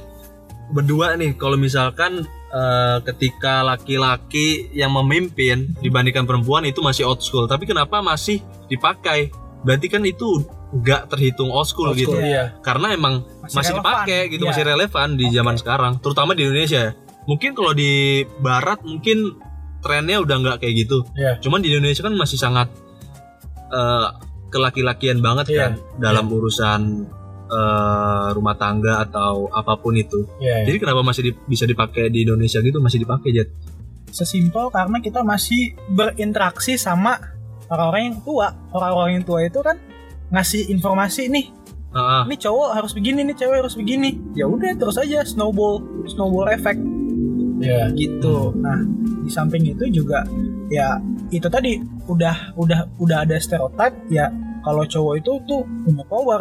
Speaker 2: berdua nih kalau misalkan eh, ketika laki-laki yang memimpin dibandingkan perempuan itu masih old school. Tapi kenapa masih dipakai? Berarti kan itu nggak terhitung old school
Speaker 3: Old
Speaker 2: gitu.
Speaker 3: school, iya.
Speaker 2: karena emang
Speaker 1: Masih
Speaker 2: masih,
Speaker 1: relevan.
Speaker 2: dipakai gitu
Speaker 1: Iya.
Speaker 2: masih relevan di zaman sekarang terutama di Indonesia ya. Mungkin kalau di Barat mungkin trennya udah nggak kayak gitu
Speaker 3: Iya.
Speaker 2: cuman di Indonesia kan masih sangat eh, kelaki-lakian banget
Speaker 3: Iya.
Speaker 2: kan dalam urusan eh, rumah tangga atau apa pun itu
Speaker 3: Iya, iya.
Speaker 2: jadi kenapa masih di- bisa dipakai di Indonesia gitu masih dipakai Jet
Speaker 1: Sesimpel karena kita masih berinteraksi sama orang-orang yang tua. Orang-orang yang tua itu kan ngasih informasi nih,
Speaker 2: ah.
Speaker 1: ini cowok harus begini, nih cewek harus begini. Ya udah terus aja snowball, snowball effect
Speaker 3: Iya.
Speaker 1: gitu. Nah, di samping itu juga ya itu tadi udah udah udah ada stereotip ya kalau cowok itu tuh punya power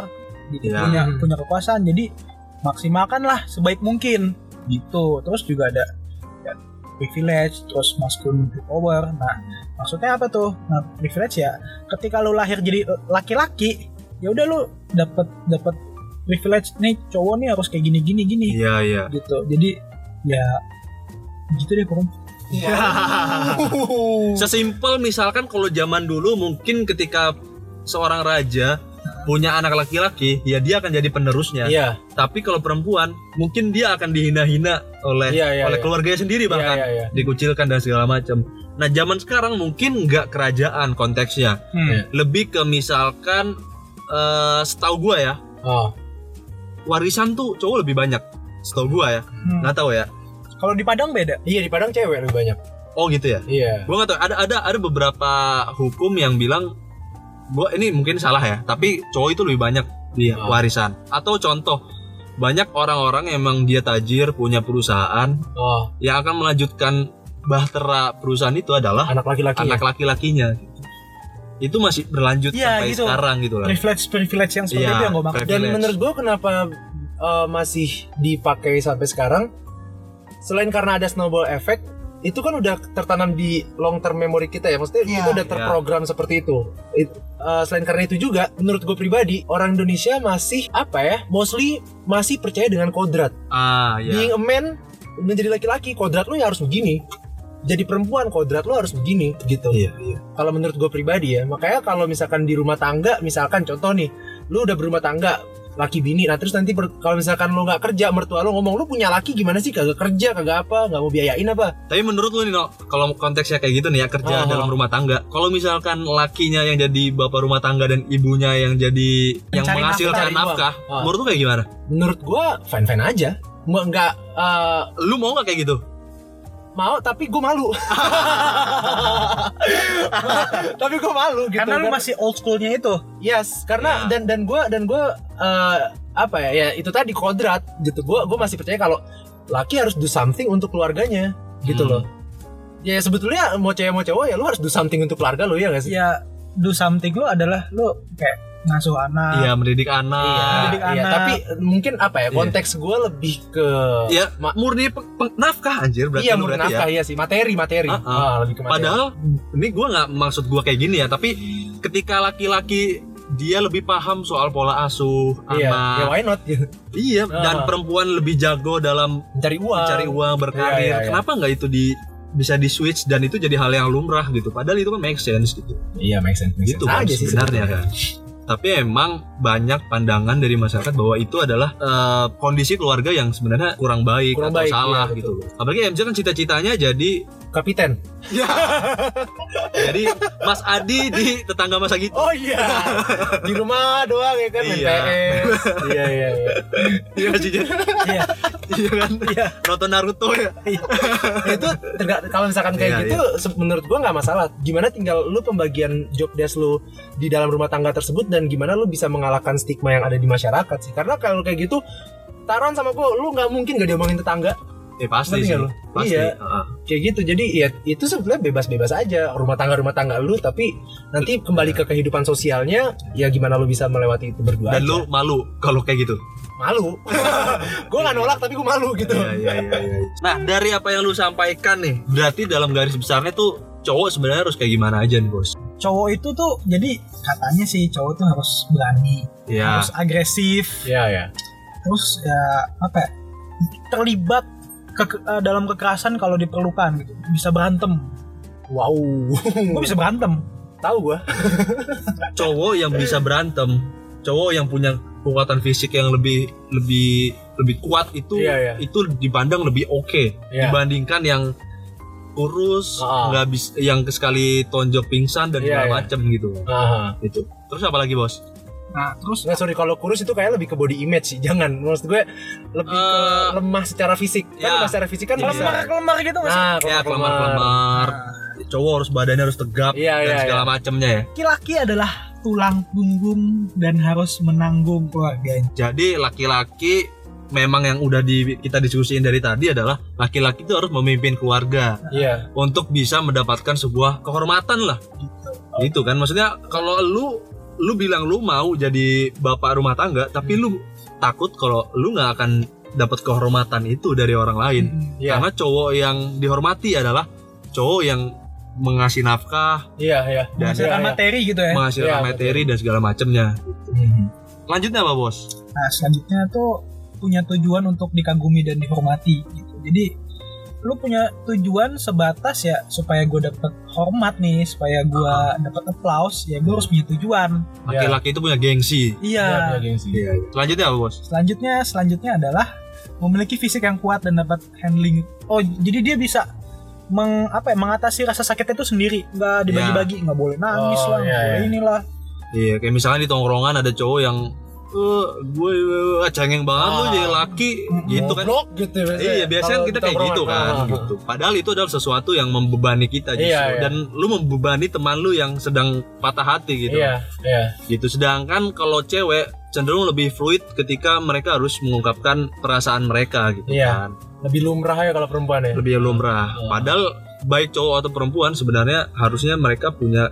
Speaker 1: gitu,
Speaker 2: Ya.
Speaker 1: punya punya kekuasaan. Jadi maksimalkanlah sebaik mungkin gitu. Terus juga ada ya, privilege, terus masculine power. Nah, maksudnya apa tuh? Nah, privilege ya ketika lu lahir jadi laki-laki, ya udah lu dapat dapat privilege nih cowok nih harus kayak gini gini gini
Speaker 2: iya iya
Speaker 1: gitu jadi ya gitu deh pokoknya
Speaker 2: Sesimpel misalkan kalau zaman dulu mungkin ketika seorang raja punya anak laki-laki, ya dia akan jadi penerusnya.
Speaker 3: Iya.
Speaker 2: Tapi kalau perempuan, mungkin dia akan dihina-hina oleh
Speaker 3: Iya, iya,
Speaker 2: oleh
Speaker 3: iya.
Speaker 2: keluarganya sendiri
Speaker 3: Iya,
Speaker 2: bahkan
Speaker 3: iya, iya.
Speaker 2: dikucilkan dan segala macam. Nah, zaman sekarang mungkin nggak kerajaan konteksnya,
Speaker 1: Hmm.
Speaker 2: lebih ke misalkan eh setahu gua ya,
Speaker 3: Oh.
Speaker 2: warisan tuh cowok lebih banyak. Setahu gua ya,
Speaker 1: Hmm.
Speaker 2: nggak tahu ya.
Speaker 1: Kalau di Padang beda.
Speaker 3: Iya di Padang cewek lebih banyak.
Speaker 2: Oh gitu ya.
Speaker 3: Iya.
Speaker 2: Gua nggak tahu. Ada ada ada beberapa hukum yang bilang gua ini mungkin salah ya, tapi cowok itu lebih banyak di
Speaker 3: Oh.
Speaker 2: warisan. Atau contoh banyak orang-orang yang emang dia tajir punya perusahaan
Speaker 3: Oh,
Speaker 2: yang akan melanjutkan bahtera perusahaan itu adalah
Speaker 3: anak laki-laki.
Speaker 2: anak laki-lakinya. Itu masih berlanjut
Speaker 1: Iya,
Speaker 2: sampai
Speaker 1: gitu.
Speaker 2: sekarang gitu lah.
Speaker 1: Privilege privilege yang seperti
Speaker 2: Iya,
Speaker 1: itu yang gue maksud.
Speaker 3: Dan menurut gua kenapa uh, masih dipakai sampai sekarang? Selain karena ada snowball effect, itu kan udah tertanam di long term memory kita ya. Maksudnya
Speaker 1: Iya.
Speaker 3: kita udah terprogram seperti itu. It- uh, selain karena itu juga, menurut gue pribadi, orang Indonesia masih apa ya? Mostly masih percaya dengan kodrat.
Speaker 2: Ah, ya.
Speaker 3: Being a man menjadi laki-laki, kodrat lu ya harus begini. jadi perempuan kodrat lo harus begini gitu
Speaker 2: Iya, iya.
Speaker 3: kalau menurut gue pribadi ya makanya kalau misalkan di rumah tangga misalkan contoh nih lu udah berumah tangga laki bini nah terus nanti kalau misalkan lu nggak kerja mertua lu ngomong lu punya laki gimana sih kagak kerja kagak apa nggak mau biayain apa
Speaker 2: Tapi menurut lu nih, No, kalau konteksnya kayak gitu nih ya kerja
Speaker 3: Oh,
Speaker 2: dalam
Speaker 3: oh.
Speaker 2: rumah tangga. Kalau misalkan lakinya yang jadi bapak rumah tangga dan ibunya yang jadi yang menghasilkan
Speaker 3: nafkah.
Speaker 2: nafkah,
Speaker 3: Ah.
Speaker 2: menurut lu kayak gimana?
Speaker 3: menurut gue fine fine aja nggak eh,
Speaker 2: Lu mau nggak kayak gitu?
Speaker 3: Mau tapi gue malu tapi gue malu gitu
Speaker 1: Karena lu masih old schoolnya itu.
Speaker 3: Yes, karena
Speaker 2: Ya.
Speaker 3: dan dan gue dan gue eh, apa ya ya itu tadi kodrat gitu. Gue gue masih percaya kalau laki harus do something untuk keluarganya gitu
Speaker 2: Hmm.
Speaker 3: loh. Ya sebetulnya mau cewek mau cowok ya lu harus do something untuk keluarga lo ya gak sih?
Speaker 1: Ya do something lu adalah lu kayak ngasuh anak.
Speaker 2: Iya, mendidik anak.
Speaker 3: Iya,
Speaker 1: mendidik
Speaker 3: iya,
Speaker 1: anak.
Speaker 3: tapi mungkin apa ya
Speaker 2: Iya.
Speaker 3: konteks gue lebih ke
Speaker 2: Iya,
Speaker 3: Ma-
Speaker 2: murni pe- pe- nafkah anjir berarti
Speaker 3: iya mungkin
Speaker 2: berarti
Speaker 3: nafkah
Speaker 2: ya.
Speaker 3: iya sih materi materi
Speaker 2: Ah, ah.
Speaker 3: Ah, lebih ke materi.
Speaker 2: Padahal ini gua nggak maksud gua kayak gini ya, tapi ketika laki-laki dia lebih paham soal pola asuh
Speaker 3: iya, ya
Speaker 2: anak,
Speaker 3: why not gitu.
Speaker 2: iya,
Speaker 3: Ah.
Speaker 2: dan perempuan lebih jago dalam
Speaker 3: Mencari uang.
Speaker 2: mencari uang berkarir,
Speaker 3: Iya, iya, iya.
Speaker 2: kenapa nggak itu di bisa di switch dan itu jadi hal yang lumrah gitu. Padahal itu kan make sense gitu.
Speaker 3: Iya, make sense. make
Speaker 2: Gitu
Speaker 3: sense
Speaker 2: kan
Speaker 3: aja sih
Speaker 2: sebenarnya kan. Tapi emang banyak pandangan dari masyarakat bahwa itu adalah eh, kondisi keluarga yang sebenarnya kurang baik
Speaker 3: Kurang
Speaker 2: atau
Speaker 3: baik,
Speaker 2: salah
Speaker 3: iya,
Speaker 2: gitu. Apalagi MJ kan cita-citanya jadi
Speaker 3: Kapiten.
Speaker 2: jadi Mas Adi di tetangga masa gitu.
Speaker 3: Oh iya. Di rumah doang ya kan
Speaker 2: Iya.
Speaker 3: PS. Iya iya iya.
Speaker 2: Iya sih Jen.
Speaker 1: Iya.
Speaker 2: Iya kan?
Speaker 1: Iya.
Speaker 2: Nonton Naruto ya.
Speaker 3: Ya, itu kalau misalkan kayak
Speaker 2: Iya,
Speaker 3: gitu se- menurut gua nggak masalah. Gimana tinggal lu pembagian job desk lu di dalam rumah tangga tersebut dan gimana lu bisa mengalahkan stigma yang ada di masyarakat sih. Karena kalau kayak gitu taruhan sama gua lu nggak mungkin gak diomongin tetangga
Speaker 2: Eh pasti sih.
Speaker 3: lu?
Speaker 2: Pasti.
Speaker 3: Iya.
Speaker 2: Heeh.
Speaker 3: kayak gitu jadi ya itu sebetulnya bebas-bebas aja rumah tangga rumah tangga lu tapi nanti kembali ke kehidupan sosialnya ya gimana lu bisa melewati itu berdua
Speaker 2: Dan
Speaker 3: aja.
Speaker 2: lu malu kalau kayak gitu.
Speaker 3: malu gua nggak nolak tapi gua malu gitu
Speaker 2: Iya, iya, iya, iya. Nah, dari apa yang lu sampaikan nih, berarti dalam garis besarnya tuh cowok sebenarnya harus kayak gimana aja nih, Bos?
Speaker 1: Cowok itu tuh jadi katanya sih cowok tuh harus berani,
Speaker 2: Ya.
Speaker 1: harus agresif,
Speaker 3: ya ya
Speaker 1: terus ya apa? ya, terlibat ke- eh, dalam kekerasan kalau diperlukan gitu. Bisa berantem.
Speaker 3: wow
Speaker 1: Gue bisa berantem.
Speaker 3: tahu gua
Speaker 2: cowok yang bisa berantem, cowok yang punya kekuatan fisik yang lebih lebih lebih kuat itu
Speaker 3: Iya, iya.
Speaker 2: itu dipandang lebih oke
Speaker 3: Iya.
Speaker 2: dibandingkan yang kurus
Speaker 3: Ah.
Speaker 2: nggak bisa yang sekali tonjok pingsan dan
Speaker 3: Iya,
Speaker 2: segala
Speaker 3: iya.
Speaker 2: macem gitu
Speaker 3: Aha.
Speaker 2: itu terus apa lagi bos
Speaker 1: Nah, terus
Speaker 3: Nggak, sorry kalau kurus itu kayak lebih ke body image sih. Jangan maksud gue lebih ke
Speaker 2: Eh,
Speaker 3: lemah secara fisik. Kan
Speaker 2: ya.
Speaker 3: lemah secara fisik kan bisa.
Speaker 1: Kelemar-kelemar gitu nggak sih?
Speaker 3: nah
Speaker 2: ya
Speaker 3: kelemar
Speaker 2: kelemar kelemar cowok harus badannya harus tegap
Speaker 3: Iya,
Speaker 2: dan
Speaker 3: iya,
Speaker 2: segala macemnya ya.
Speaker 1: Laki-laki adalah tulang punggung dan harus menanggung keluarganya.
Speaker 2: jadi laki-laki memang yang udah di, kita diskusiin dari tadi adalah laki-laki itu harus memimpin keluarga
Speaker 3: iya.
Speaker 2: untuk bisa mendapatkan sebuah kehormatan lah. Itu kan maksudnya kalau lu lu bilang lu mau jadi bapak rumah tangga tapi lu takut kalau lu nggak akan dapat kehormatan itu dari orang lain
Speaker 3: iya
Speaker 2: karena cowok yang dihormati adalah cowok yang mengasih nafkah
Speaker 3: iya iya
Speaker 2: Dan-
Speaker 1: Menghasilkan
Speaker 3: Iya, iya.
Speaker 1: materi gitu ya.
Speaker 2: menghasilkan
Speaker 3: Iya,
Speaker 2: materi dan segala macamnya
Speaker 3: Mhm.
Speaker 2: lanjutnya apa bos
Speaker 1: Nah, selanjutnya tuh punya tujuan untuk dikagumi dan dihormati gitu. Jadi lu punya tujuan sebatas ya supaya gue dapet hormat nih, supaya gue dapet applause, ya gue harus punya tujuan.
Speaker 2: laki-laki itu punya gengsi
Speaker 1: Iya.
Speaker 3: Iya, gengsi.
Speaker 2: selanjutnya apa bos
Speaker 1: Selanjutnya, selanjutnya adalah memiliki fisik yang kuat dan dapat handling. Oh, jadi dia bisa meng apa ya, mengatasi rasa sakit itu sendiri, nggak dibagi-bagi, nggak boleh nangis
Speaker 3: Oh,
Speaker 1: lah,
Speaker 3: iya, iya.
Speaker 1: inilah.
Speaker 2: iya kayak misalnya di tongkrongan ada cowok yang eh gue uh, cengeng banget lu
Speaker 3: Ah.
Speaker 2: jadi laki gitu kan
Speaker 3: gitu biasanya.
Speaker 2: Iya biasanya
Speaker 3: Kalau
Speaker 2: kita
Speaker 3: di
Speaker 2: kayak gitu
Speaker 3: tongkrongan.
Speaker 2: kan
Speaker 3: Ah, ah,
Speaker 2: gitu. Padahal itu adalah sesuatu yang membebani kita justru
Speaker 3: Iya, iya.
Speaker 2: dan lu membebani teman lu yang sedang patah hati gitu.
Speaker 3: Iya, iya.
Speaker 2: Gitu. Sedangkan kalau cewek cenderung lebih fluid ketika mereka harus mengungkapkan perasaan mereka gitu
Speaker 3: Iya.
Speaker 2: kan.
Speaker 3: Lebih lumrah ya kalau perempuan ya.
Speaker 2: Lebih lumrah.
Speaker 3: Iya.
Speaker 2: Padahal baik cowok atau perempuan sebenarnya harusnya mereka punya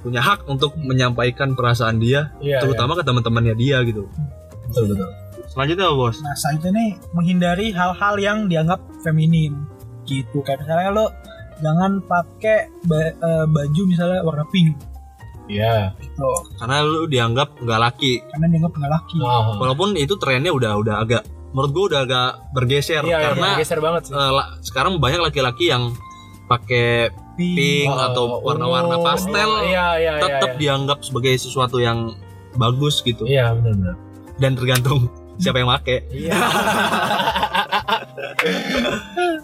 Speaker 2: punya hak untuk menyampaikan perasaan dia
Speaker 3: Iya,
Speaker 2: terutama ke teman-temannya dia gitu.
Speaker 3: iya. betul betul.
Speaker 2: Selanjutnya apa, Bos?
Speaker 1: Nah, selanjutnya nih menghindari hal-hal yang dianggap feminim gitu. Kayak misalnya lo jangan pakai ba- eh, baju misalnya warna pink
Speaker 3: Iya.
Speaker 1: gitu.
Speaker 2: Karena lu dianggap nggak laki.
Speaker 1: Karena dianggap nggak laki.
Speaker 3: Ah.
Speaker 2: Walaupun itu trennya udah udah agak menurut gua udah agak bergeser
Speaker 3: Iya, iya,
Speaker 2: karena
Speaker 3: geser banget sih.
Speaker 2: la- sekarang banyak laki-laki yang pakai pink
Speaker 3: Oh,
Speaker 2: atau warna-warna
Speaker 3: oh,
Speaker 2: pastel
Speaker 3: Iya, iya, iya.
Speaker 2: tetap
Speaker 3: iya.
Speaker 2: dianggap sebagai sesuatu yang bagus gitu
Speaker 3: Iya, benar-benar.
Speaker 2: dan tergantung siapa yang make
Speaker 3: Iya.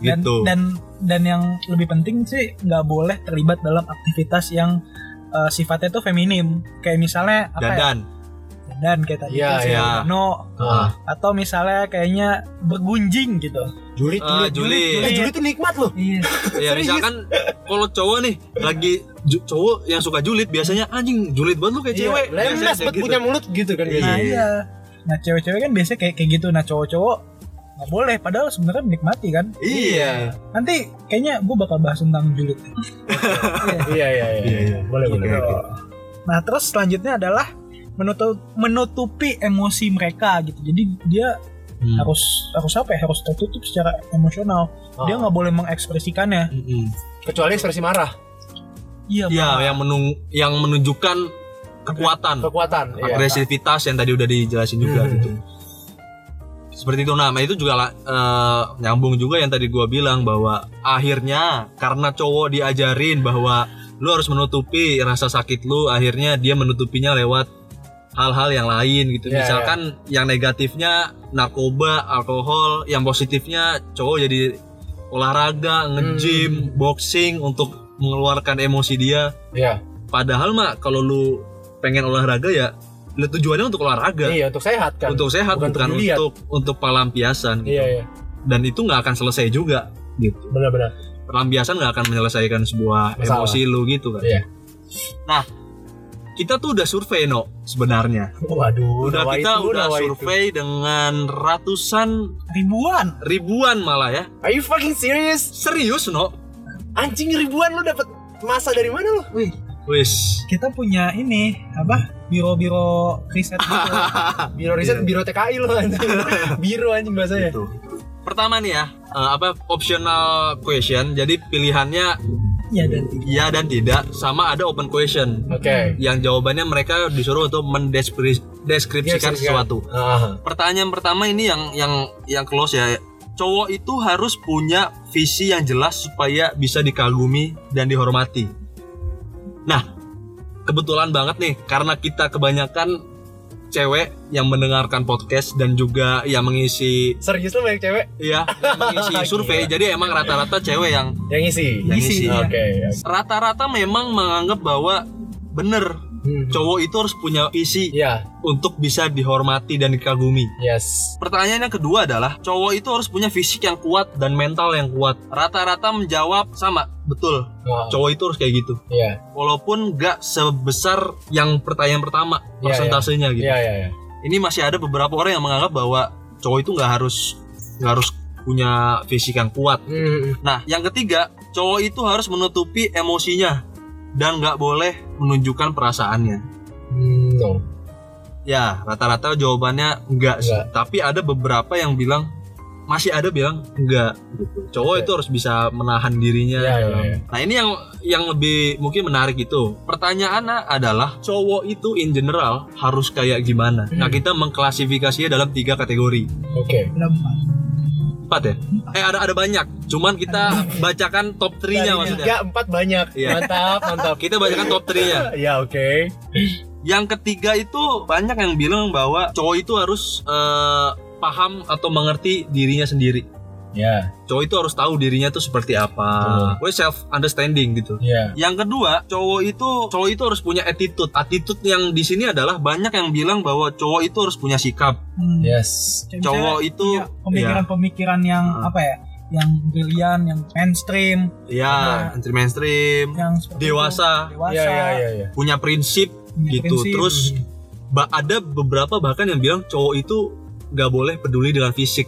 Speaker 1: dan
Speaker 2: gitu.
Speaker 1: dan dan yang lebih penting sih nggak boleh terlibat dalam aktivitas yang eh, sifatnya tuh feminim kayak misalnya apa ya
Speaker 2: Dandan.
Speaker 1: dan kayak tadi
Speaker 3: Iya,
Speaker 1: kan si
Speaker 2: iya.
Speaker 1: Organo.
Speaker 2: Ah.
Speaker 1: atau misalnya kayaknya bergunjing gitu
Speaker 3: Julit,
Speaker 2: Ah,
Speaker 3: julit,
Speaker 2: julit.
Speaker 3: Eh, julit tuh nikmat loh.
Speaker 1: iya
Speaker 2: Ya misalkan kalau cowok nih lagi cowok yang suka julid biasanya anjing julid banget lu kayak cewek.
Speaker 3: Iya, lemes buat
Speaker 2: kayak
Speaker 3: punya mulut gitu kan
Speaker 2: Iya.
Speaker 1: nah
Speaker 3: biasanya.
Speaker 1: iya nah cewek-cewek kan biasanya kayak kayak gitu nah cowok-cowok nggak boleh padahal sebenarnya menikmati kan
Speaker 2: Iya.
Speaker 1: nanti kayaknya gue bakal bahas tentang julid Iya.
Speaker 3: Iya, iya, iya.
Speaker 2: Iya, iya.
Speaker 3: Boleh, boleh.
Speaker 1: Nah terus selanjutnya adalah menutup, menutupi emosi mereka gitu. Jadi dia
Speaker 2: Hmm.
Speaker 1: harus harus apa ya? Harus tertutup secara emosional. Dia
Speaker 3: Ah.
Speaker 1: nggak boleh mengekspresikannya.
Speaker 2: Mm-mm.
Speaker 3: kecuali ekspresi marah,
Speaker 1: Iya.
Speaker 2: Iya,
Speaker 1: Pak.
Speaker 2: yang menung yang menunjukkan kekuatan,
Speaker 3: kekuatan, iya.
Speaker 2: agresivitas yang tadi udah dijelasin juga
Speaker 3: Hmm.
Speaker 2: gitu. Seperti itu nah, itu juga lah, eh, nyambung juga yang tadi gua bilang bahwa akhirnya karena cowok diajarin bahwa lu harus menutupi rasa sakit lu, akhirnya dia menutupinya lewat hal-hal yang lain gitu.
Speaker 3: Iya,
Speaker 2: Misalkan yang negatifnya narkoba, alkohol, yang positifnya cowok jadi olahraga, nge-gym, boxing untuk mengeluarkan emosi dia.
Speaker 3: Iya.
Speaker 2: Padahal mah kalau lu pengen olahraga ya lu tujuannya untuk olahraga,
Speaker 3: Iya, untuk sehat kan.
Speaker 2: untuk sehat
Speaker 3: Bukan
Speaker 2: bukan,
Speaker 3: untuk
Speaker 2: untuk untuk pelampiasan gitu.
Speaker 3: Iya, iya.
Speaker 2: Dan itu nggak akan selesai juga gitu.
Speaker 3: Benar-benar.
Speaker 2: Pelampiasan nggak akan menyelesaikan sebuah
Speaker 3: Masalah.
Speaker 2: emosi lu gitu kan.
Speaker 3: Iya.
Speaker 2: Nah, kita tuh udah survei no sebenarnya.
Speaker 3: Waduh,
Speaker 2: Udah
Speaker 3: nawa
Speaker 2: kita
Speaker 3: itu,
Speaker 2: udah
Speaker 3: nawa itu.
Speaker 2: survei dengan ratusan
Speaker 1: Ribuan.
Speaker 2: ribuan malah ya.
Speaker 3: Are you fucking serious?
Speaker 2: Serius no?
Speaker 3: Anjing ribuan lu dapat masa dari mana lu?
Speaker 1: Wih,
Speaker 2: Wis.
Speaker 1: kita punya ini apa? Biro-biro riset gitu.
Speaker 3: Biro riset,
Speaker 2: Iya.
Speaker 3: biro TKI lu anjing. Biro anjing bahasanya.
Speaker 2: Gitu. Pertama nih ya, eh, apa optional question. Jadi pilihannya
Speaker 1: Iya dan tidak.
Speaker 2: ya dan tidak sama ada open question.
Speaker 3: Oke.
Speaker 2: Yang jawabannya mereka disuruh untuk mendeskripsikan
Speaker 3: Deskripsikan.
Speaker 2: sesuatu.
Speaker 3: Ah.
Speaker 2: Pertanyaan pertama ini yang yang yang close ya. Cowok itu harus punya visi yang jelas supaya bisa dikagumi dan dihormati. Nah, kebetulan banget nih karena kita kebanyakan cewek yang mendengarkan podcast dan juga yang mengisi
Speaker 3: Serius lu banyak cewek
Speaker 2: ya yang mengisi survei. Jadi emang rata-rata cewek yang
Speaker 3: yang ngisi.
Speaker 2: Yang ngisi,
Speaker 3: Oke.
Speaker 1: iya.
Speaker 2: rata-rata memang menganggap bahwa bener
Speaker 3: Hmm.
Speaker 2: cowok itu harus punya visi
Speaker 3: Iya,
Speaker 2: untuk bisa dihormati dan dikagumi.
Speaker 3: yes.
Speaker 2: Pertanyaan yang kedua adalah cowok itu harus punya fisik yang kuat dan mental yang kuat. Rata-rata menjawab sama, betul.
Speaker 3: Wow.
Speaker 2: Cowok itu harus kayak gitu.
Speaker 3: Iya.
Speaker 2: Walaupun gak sebesar yang pertanyaan pertama
Speaker 3: Iya,
Speaker 2: persentasenya gitu.
Speaker 3: Iya, iya, iya.
Speaker 2: Ini masih ada beberapa orang yang menganggap bahwa cowok itu nggak harus nggak harus punya fisik yang kuat.
Speaker 3: Hmm.
Speaker 2: Nah, yang ketiga, cowok itu harus menutupi emosinya dan nggak boleh menunjukkan perasaannya.
Speaker 3: Hmm, No.
Speaker 2: Ya, rata-rata jawabannya enggak sih.
Speaker 3: Enggak.
Speaker 2: Tapi ada beberapa yang bilang masih ada bilang enggak gitu. Cowok
Speaker 3: Oke.
Speaker 2: itu harus bisa menahan dirinya.
Speaker 3: Iya, iya,
Speaker 2: dalam-
Speaker 3: iya.
Speaker 2: Nah, ini yang yang lebih mungkin menarik itu. Pertanyaannya adalah cowok itu in general harus kayak gimana? Nah,
Speaker 3: Hmm.
Speaker 2: kita mengklasifikasinya dalam tiga kategori.
Speaker 3: Oke.
Speaker 1: Empat.
Speaker 2: Empat ya? Eh ada ada banyak. Cuman kita bacakan top 3-nya
Speaker 3: Dari
Speaker 2: maksudnya.
Speaker 3: tiga, empat banyak.
Speaker 2: Iya.
Speaker 3: Mantap, mantap.
Speaker 2: Kita bacakan top 3-nya.
Speaker 3: Ya, oke.
Speaker 2: Yang ketiga itu banyak yang bilang bahwa cowok itu harus eh, paham atau mengerti dirinya sendiri.
Speaker 3: Ya,
Speaker 2: Cowok itu harus tahu dirinya tuh seperti apa. Gue self understanding gitu.
Speaker 3: ya.
Speaker 2: Yang kedua, cowok itu cowok itu harus punya attitude. Attitude yang di sini adalah banyak yang bilang bahwa cowok itu harus punya sikap.
Speaker 1: Hmm.
Speaker 3: Yes.
Speaker 1: Kayak
Speaker 2: Cowok
Speaker 1: misalnya
Speaker 2: itu
Speaker 1: pemikiran-pemikiran yang
Speaker 2: Hmm.
Speaker 1: apa ya? Yang brilian, yang mainstream,
Speaker 2: ya, anti mainstream,
Speaker 1: yang
Speaker 2: dewasa,
Speaker 1: itu. dewasa,
Speaker 3: Ya, ya, ya, ya.
Speaker 2: punya prinsip
Speaker 1: punya
Speaker 2: gitu.
Speaker 1: prinsip.
Speaker 2: Terus ba- ada beberapa bahkan yang bilang cowok itu nggak boleh peduli dengan fisik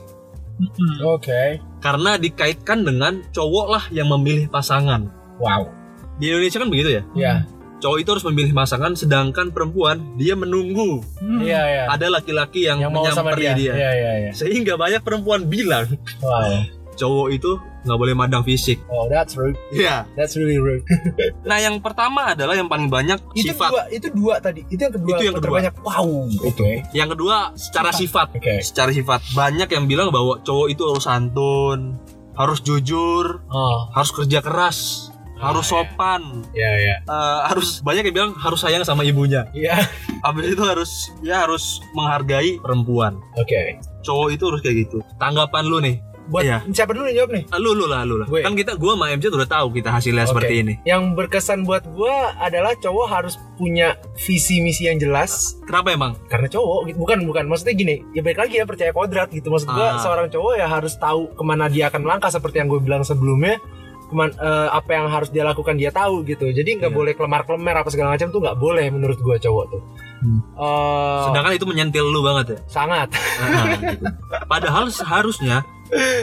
Speaker 1: Mm-mm.
Speaker 3: Oke.
Speaker 2: karena dikaitkan dengan cowok lah yang memilih pasangan.
Speaker 3: Wow.
Speaker 2: Di Indonesia kan begitu ya.
Speaker 3: Ya.
Speaker 2: Cowok itu harus memilih pasangan, sedangkan perempuan dia menunggu
Speaker 1: Hmm.
Speaker 3: Iya, ya.
Speaker 2: ada laki-laki yang,
Speaker 3: Yang
Speaker 2: menyamperi
Speaker 3: dia.
Speaker 2: dia.
Speaker 3: Iya, iya, iya.
Speaker 2: Sehingga banyak perempuan bilang
Speaker 3: Wow.
Speaker 2: Cowok itu nggak boleh mandang fisik.
Speaker 3: Oh, that's rude.
Speaker 2: Iya.
Speaker 3: That's really rude.
Speaker 2: Nah yang pertama adalah yang paling banyak
Speaker 3: itu
Speaker 2: sifat.
Speaker 3: dua, itu dua tadi. Itu yang kedua.
Speaker 2: Itu yang kedua.
Speaker 3: terbanyak. Wow. Oke.
Speaker 2: Yang kedua secara sifat.
Speaker 3: Oke.
Speaker 2: Secara sifat banyak yang bilang bahwa cowok itu harus santun, harus jujur,
Speaker 3: Oh,
Speaker 2: harus kerja keras, harus sopan,
Speaker 3: ya ya.
Speaker 2: eh, harus banyak yang bilang harus sayang sama ibunya.
Speaker 3: Iya.
Speaker 2: Habis itu harus ya harus menghargai perempuan.
Speaker 3: Oke.
Speaker 2: Cowok itu harus kayak gitu. Tanggapan lu nih?
Speaker 3: Buat
Speaker 2: Iya.
Speaker 3: siapa dulu yang jawab nih?
Speaker 2: Lu lu lah lu lah.
Speaker 3: Gue.
Speaker 2: Kan kita gua sama MC udah tahu kita hasilnya
Speaker 3: Oke.
Speaker 2: seperti ini.
Speaker 3: Yang berkesan buat gua adalah cowok harus punya visi misi yang jelas
Speaker 2: Kenapa emang?
Speaker 3: karena cowok gitu. Bukan bukan maksudnya gini, ya balik lagi ya percaya kodrat gitu. Maksud gua
Speaker 2: Ah.
Speaker 3: seorang cowok ya harus tahu ke mana dia akan melangkah seperti yang gue bilang sebelumnya. Keman, eh, apa yang harus dia lakukan dia tahu gitu. Jadi nggak
Speaker 2: Iya.
Speaker 3: boleh kelemar kelemar apa segala macam tuh nggak boleh menurut gua cowok tuh.
Speaker 2: Hmm.
Speaker 3: Eh,
Speaker 2: Sedangkan itu menyentil lu banget ya.
Speaker 3: sangat.
Speaker 2: Nah, gitu. Padahal seharusnya